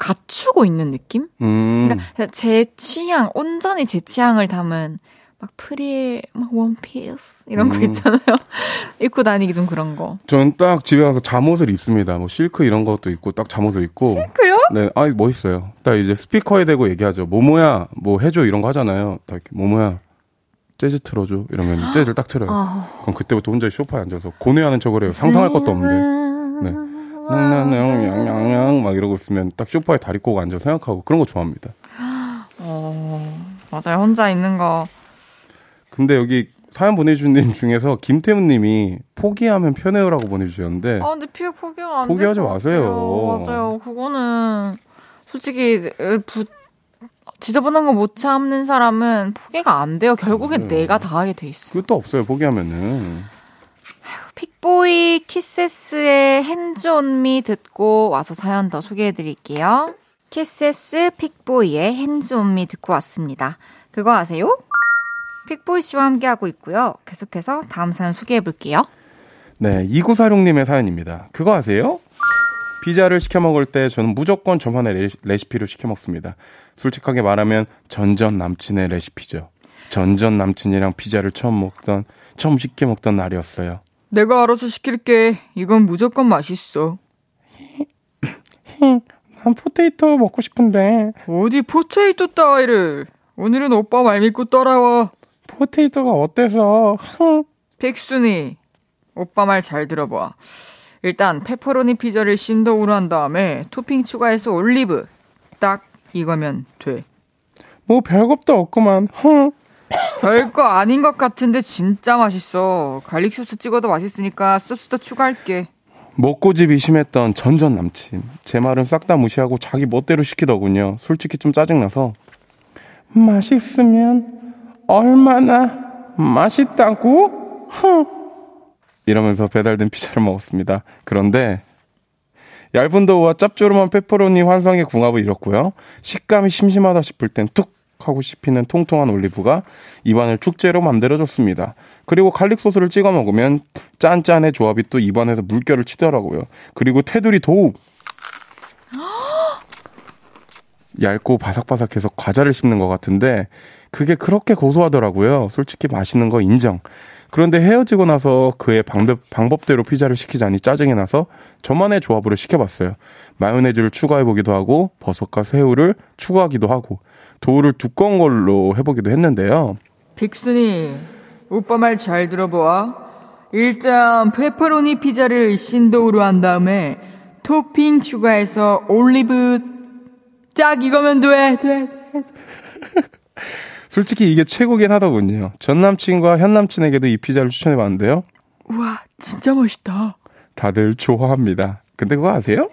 갖추고 있는 느낌? 음. 그러니까 제 취향, 온전히 제 취향을 담은 막 프릴, 막 원피스 이런 거 음. 있잖아요. 입고 다니기 좀 그런 거. 저는 딱 집에 가서 잠옷을 입습니다. 뭐 실크 이런 것도 있고 딱 잠옷을 입고. 그요? 네, 아 멋있어요. 딱 이제 스피커에 대고 얘기하죠. 모모야, 뭐 해줘 이런 거 하잖아요. 딱 이렇게 모모야, 재즈 틀어줘 이러면 재즈를 딱 틀어요. 아. 그럼 그때부터 혼자 소파에 앉아서 고뇌하는 척을 해요. 상상할 것도 없는데. 네. 냥냥냥냥냥 막 이러고 있으면 딱 소파에 다리 꼬고 앉아 생각하고 그런 거 좋아합니다. 어, 맞아요. 혼자 있는 거. 근데 여기 사연 보내주신 님 중에서 김태훈 님이 포기하면 편해요라고 보내주셨는데 아, 근데 피해 포기가 안 포기하지 마세요. 맞아요. 그거는 솔직히 부, 지저분한 거 못 참는 사람은 포기가 안 돼요. 결국엔 네. 내가 다 하게 돼 있어요. 그것도 없어요. 포기하면은. 픽보이 키세스의 Hands on Me 듣고 와서 사연 더 소개해 드릴게요. 키세스 픽보이의 Hands on Me 듣고 왔습니다. 그거 아세요? 픽보이 씨와 함께하고 있고요. 계속해서 다음 사연 소개해 볼게요. 네, 2946님의 사연입니다. 그거 아세요? 피자를 시켜 먹을 때 저는 무조건 저만의 레- 레시피로 시켜 먹습니다. 솔직하게 말하면 전전 남친의 레시피죠. 전전 남친이랑 피자를 처음 먹던, 처음 시켜 먹던 날이었어요. 내가 알아서 시킬게. 이건 무조건 맛있어. 난 potato 먹고 싶은데, 어디 potato 따위를. 오늘은 오빠 말 믿고 따라와. potato가 어때서? 픽순이, 오빠 말 잘 들어봐. 일단 페퍼로니 피자를 thin dough로 한 다음에 토핑 추가해서 올리브. 딱 이거면 돼. 뭐 별것도 없구만. 별거 아닌 것 같은데 진짜 맛있어. garlic 소스 찍어도 맛있으니까 소스도 추가할게. 먹고집이 심했던 전전 남친. 제 말은 싹 다 무시하고 자기 멋대로 시키더군요. 솔직히 좀 짜증나서. 맛있으면 얼마나 맛있다고? 흥. 이러면서 배달된 피자를 먹었습니다. 그런데 얇은 도우와 짭조름한 페퍼로니 환상의 궁합을 이뤘고요. 식감이 심심하다 싶을 땐 툭 하고 씹히는 통통한 올리브가 입안을 축제로 만들어줬습니다. 그리고 갈릭 소스를 찍어 먹으면 짠짠의 조합이 또 입안에서 물결을 치더라고요. 그리고 테두리 도우 얇고 바삭바삭해서 과자를 씹는 것 같은데 그게 그렇게 고소하더라고요. 솔직히 맛있는 거 인정. 그런데 헤어지고 나서 그의 방법, 방법대로 피자를 시키자니 짜증이 나서 저만의 조합으로 시켜봤어요. 마요네즈를 추가해보기도 하고 버섯과 새우를 추가하기도 하고 도우를 두꺼운 걸로 해보기도 했는데요. 백순이, 오빠 말 잘 들어봐. 일단 페퍼로니 피자를 신더우로 한 다음에 토핑 추가해서 올리브 딱 이거면 돼. 돼, 돼. 솔직히 이게 최고긴 하더군요. 전 남친과 현 남친에게도 이 피자를 추천해 봤는데요. 우와, 진짜 맛있다. 다들 좋아합니다. 근데 그거 아세요?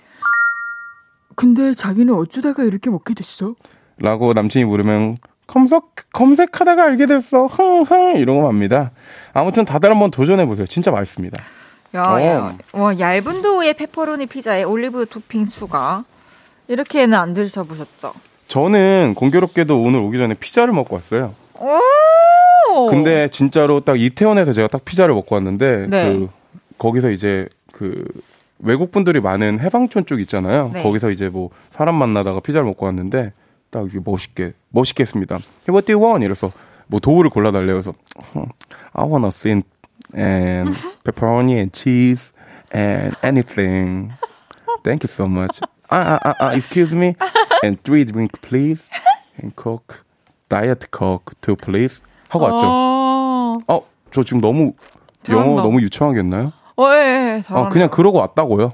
근데 자기는 어쩌다가 이렇게 먹게 됐어? 라고 남친이 물으면 검색, 검색하다가 알게 됐어. 흥흥 이런 거 합니다. 아무튼 다들 한번 도전해보세요. 진짜 맛있습니다. 야, 어. 야. 와, 얇은 도우의 페퍼로니 피자에 올리브 토핑 추가. 이렇게는 안 드셔보셨죠? 저는 공교롭게도 오늘 오기 전에 피자를 먹고 왔어요. 오! 근데 진짜로 딱 이태원에서 제가 딱 피자를 먹고 왔는데 네. 그 거기서 이제 그 외국 분들이 많은 해방촌 쪽 있잖아요. 네. 거기서 이제 뭐 사람 만나다가 피자를 먹고 왔는데 딱 멋있게 멋있게 했습니다. Hey, what do you want? 이래서 뭐 도우를 골라달래요. 그래서 I want a thin and pepperoni and cheese and anything. Thank you so much. Ah, ah, ah, ah, excuse me. And three drink please. And coke. Diet coke two please. 하고 왔죠. 어, 어, 저 지금 너무 잘한다. 영어 너무 유창하게 했나요? 어, 예, 예, 잘한다. 아, 그냥 그러고 왔다고요.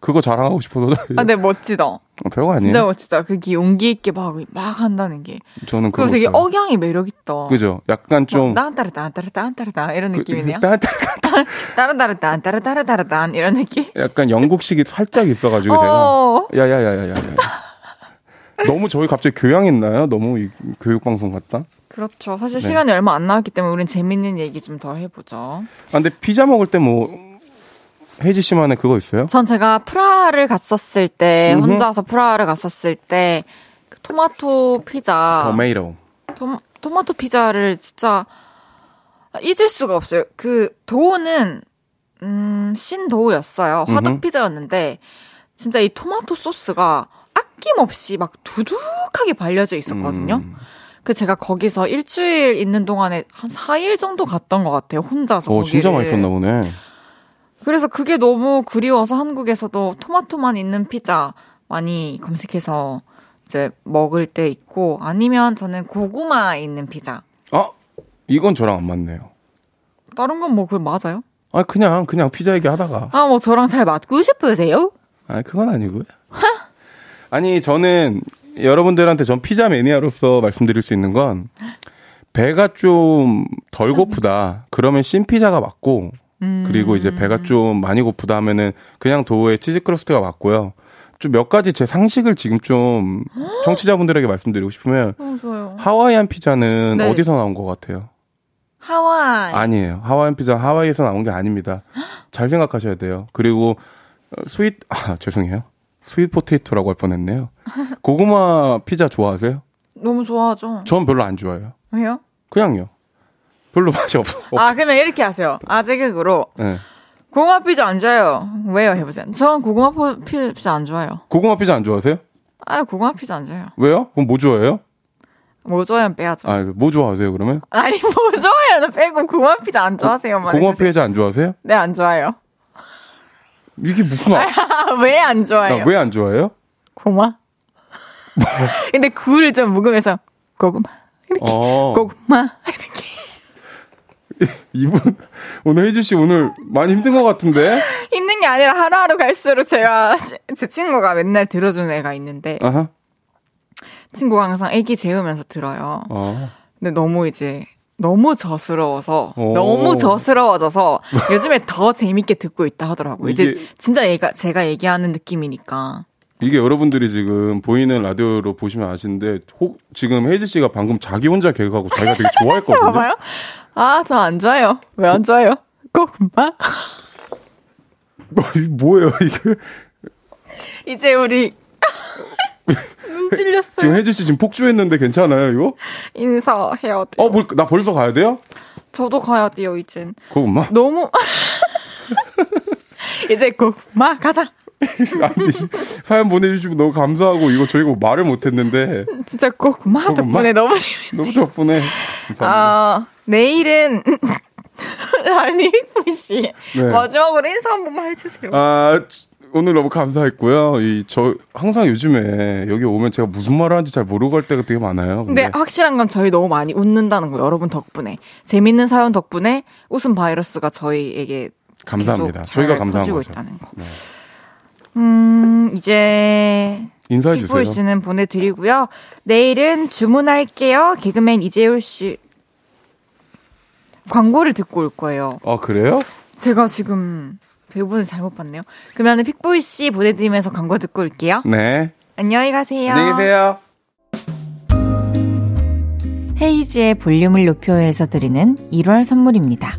그거 자랑하고 싶어서. 아, 네, 멋지다. 어, 별거 아니에요. 진짜 멋지다. 그게 용기 있게 막, 막 한다는 게. 저는 그거 되게 좋아요. 억양이 매력있다. 그죠? 약간 좀 딴따르딴따르딴따르딴 이런 그- 느낌이네요. 따- 따- 따르따르딴따르따르따르딴 이런 느낌? 약간 영국식이 살짝 있어가지고 어. 제가 야야 야 야 야. 너무 저희 갑자기 교양했나요? 너무 이 교육방송 같다? 그렇죠. 사실 네. 시간이 얼마 안 남았기 때문에 우린 재밌는 얘기 좀 더 해보죠. 아, 근데 피자 먹을 때 뭐, 혜지 씨만의 그거 있어요? 전 제가 프라하를 갔었을 때 음흠. 혼자서 프라하를 갔었을 때 그 토마토 피자 토메이로. 토, 토마토 피자를 진짜 잊을 수가 없어요. 그 도우는 음, 신도우였어요. 화덕. 피자였는데 진짜 이 토마토 소스가 아낌없이 막 두둑하게 발려져 있었거든요. 음. 그 제가 거기서 일주일 있는 동안에 한 4일 정도 갔던 것 같아요. 혼자서. 어, 진짜 거기를. 맛있었나 보네. 그래서 그게 너무 그리워서 한국에서도 토마토만 있는 피자 많이 검색해서 이제 먹을 때 있고 아니면 저는 고구마 있는 피자. 아, 이건 저랑 안 맞네요. 다른 건 뭐 그 맞아요? 아, 그냥, 그냥 피자 얘기 하다가. 아 뭐 저랑 잘 맞고 싶으세요? 아, 그건 아니고요. 아니, 저는 여러분들한테 전 피자 매니아로서 말씀드릴 수 있는 건 배가 좀 덜 고프다. 그러면 thin 피자가 맞고 그리고 이제 배가 좀 많이 고프다 하면은 그냥 도우의 치즈 크러스트가 맞고요. 좀 몇 가지 제 상식을 지금 좀 청취자분들에게 말씀드리고 싶으면 좋아요. 하와이안 피자는 네. 어디서 나온 것 같아요? 하와이. 아니에요. 하와이안 피자 하와이에서 나온 게 아닙니다. 잘 생각하셔야 돼요. 그리고 어, sweet 아 죄송해요. sweet potato라고 할 뻔했네요. 고구마 피자 좋아하세요? 너무 좋아하죠. 전 별로 안 좋아해요. 왜요? 그냥요. 별로 맛이 없어. 없- 아 그러면 이렇게 하세요. 아재개그로 네. 고구마 피자 안 좋아요. 왜요? 해보세요. 전 고구마 포- 피자 안 좋아요. 고구마 피자 안 좋아하세요? 아 고구마 피자 안 좋아요. 왜요? 그럼 뭐 좋아해요? 뭐 좋아요? 빼야죠. 아, 뭐 좋아하세요, 그러면? 아니 뭐 좋아요는 빼고 고구마 피자 안 좋아하세요? 고구마 피자 안 좋아하세요? 네, 안 좋아요. 이게 무슨, 아, 왜안 좋아해요? 왜안 좋아해요? 고구마? 근데 굴을 좀 묵으면서 고구마 이렇게 어, 고구마 이렇게 이분, 오늘 혜주 씨 오늘 많이 힘든 것 같은데? 있는 게 아니라 하루하루 갈수록 제가 시- 제 친구가 맨날 들어주는 애가 있는데 아하, 친구가 항상 애기 재우면서 들어요. 어. 근데 너무 이제 너무 저스러워서 오. 너무 저스러워져서 요즘에 더 재밌게 듣고 있다 하더라고. 요 이제 진짜 얘가 제가 얘기하는 느낌이니까. 이게 여러분들이 지금 보이는 라디오로 보시면 아시는데, 혹, 지금 혜지 씨가 방금 자기 혼자 개그하고 자기가 되게 좋아했거든요? 봐봐요. 아, 저 안 좋아요. 왜 안 좋아요? 고구마? 뭐, 이게 뭐예요, 이게? 이제 우리 눈 찔렸어요. 지금 혜지 씨 지금 폭주했는데 괜찮아요, 이거? 인사해야 돼요. 어, 뭐, 나 벌써 가야 돼요? 저도 가야 돼요, 이젠. 고구마? 너무 이제 고구마 가자. 아니, 사연 보내주시고 너무 감사하고, 이거 저희가 뭐 말을 못했는데, 진짜 고구마? 덕분에 너무. 너무 덕분에. 감사합니다. 아 내일은 아니 휘 씨. 네. 마지막으로 인사 한 번만 해주세요. 아, 오늘 너무 감사했고요. 이, 저, 항상 요즘에 여기 오면 제가 무슨 말을 하는지 잘 모르고 갈 때가 되게 많아요. 근데 확실한 건 저희 너무 많이 웃는다는 거 여러분 덕분에 재밌는 사연 덕분에 웃음 바이러스가 저희에게 감사합니다. 저희가 잘 감사한 거죠. 있다는 거. 네. 음 이제 인사해 주세요. 씨는 보내드리고요. 내일은 주문할게요. 개그맨 이재율 씨 광고를 듣고 올 거예요. 아, 그래요? 제가 지금 대본을 잘못 봤네요. 그러면 픽보이 씨 보내드리면서 광고 듣고 올게요. 네. 안녕히 가세요. 안녕히 계세요. 헤이지의 볼륨을 높여서 드리는 1월 선물입니다.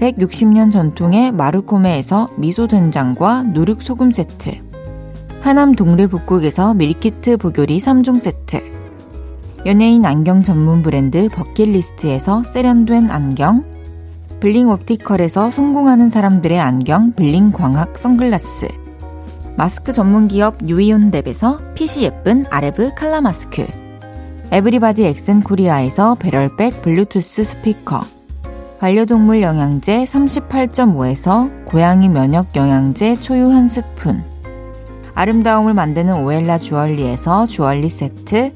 160년 전통의 마르코메에서 미소 된장과 누룩 소금 세트 하남 동래복국에서 밀키트 복요리 3종 세트 연예인 안경 전문 브랜드 버킷리스트에서 세련된 안경 블링 옵티컬에서 성공하는 사람들의 안경 블링 광학 선글라스 마스크 전문 기업 유이온랩에서 핏이 예쁜 아레브 칼라 마스크 에브리바디 엑센 코리아에서 배럴백 블루투스 스피커 반려동물 영양제 38.5에서 고양이 면역 영양제 초유 한 스푼 아름다움을 만드는 오엘라 주얼리에서 주얼리 세트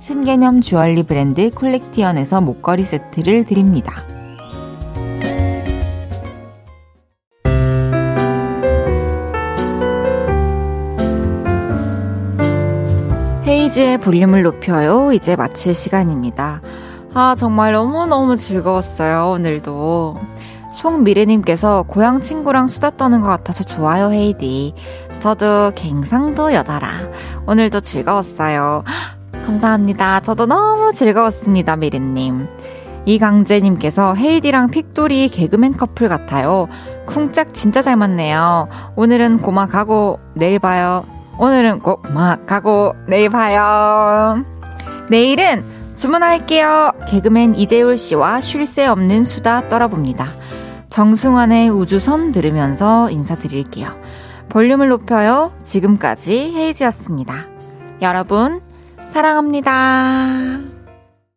신개념 주얼리 브랜드 콜렉티언에서 목걸이 세트를 드립니다. 헤이즈의 볼륨을 높여요. 이제 마칠 시간입니다. 아, 정말 너무너무 즐거웠어요, 오늘도. 송미래님께서 고향 친구랑 수다 떠는 것 같아서 좋아요, 헤이디. 저도 갱상도 여자라. 오늘도 즐거웠어요. 감사합니다. 저도 너무 즐거웠습니다, 미래님. 이강재님께서 헤이디랑 픽돌이 개그맨 커플 같아요. 쿵짝 진짜 잘 맞네요. 오늘은 고마 가고 내일 봐요. 오늘은 고마 가고 내일 봐요. 내일은 주문할게요. 개그맨 이재율 씨와 쉴 새 없는 수다 떨어봅니다. 정승환의 우주선 들으면서 인사드릴게요. 볼륨을 높여요. 지금까지 헤이즈였습니다. 여러분, 사랑합니다.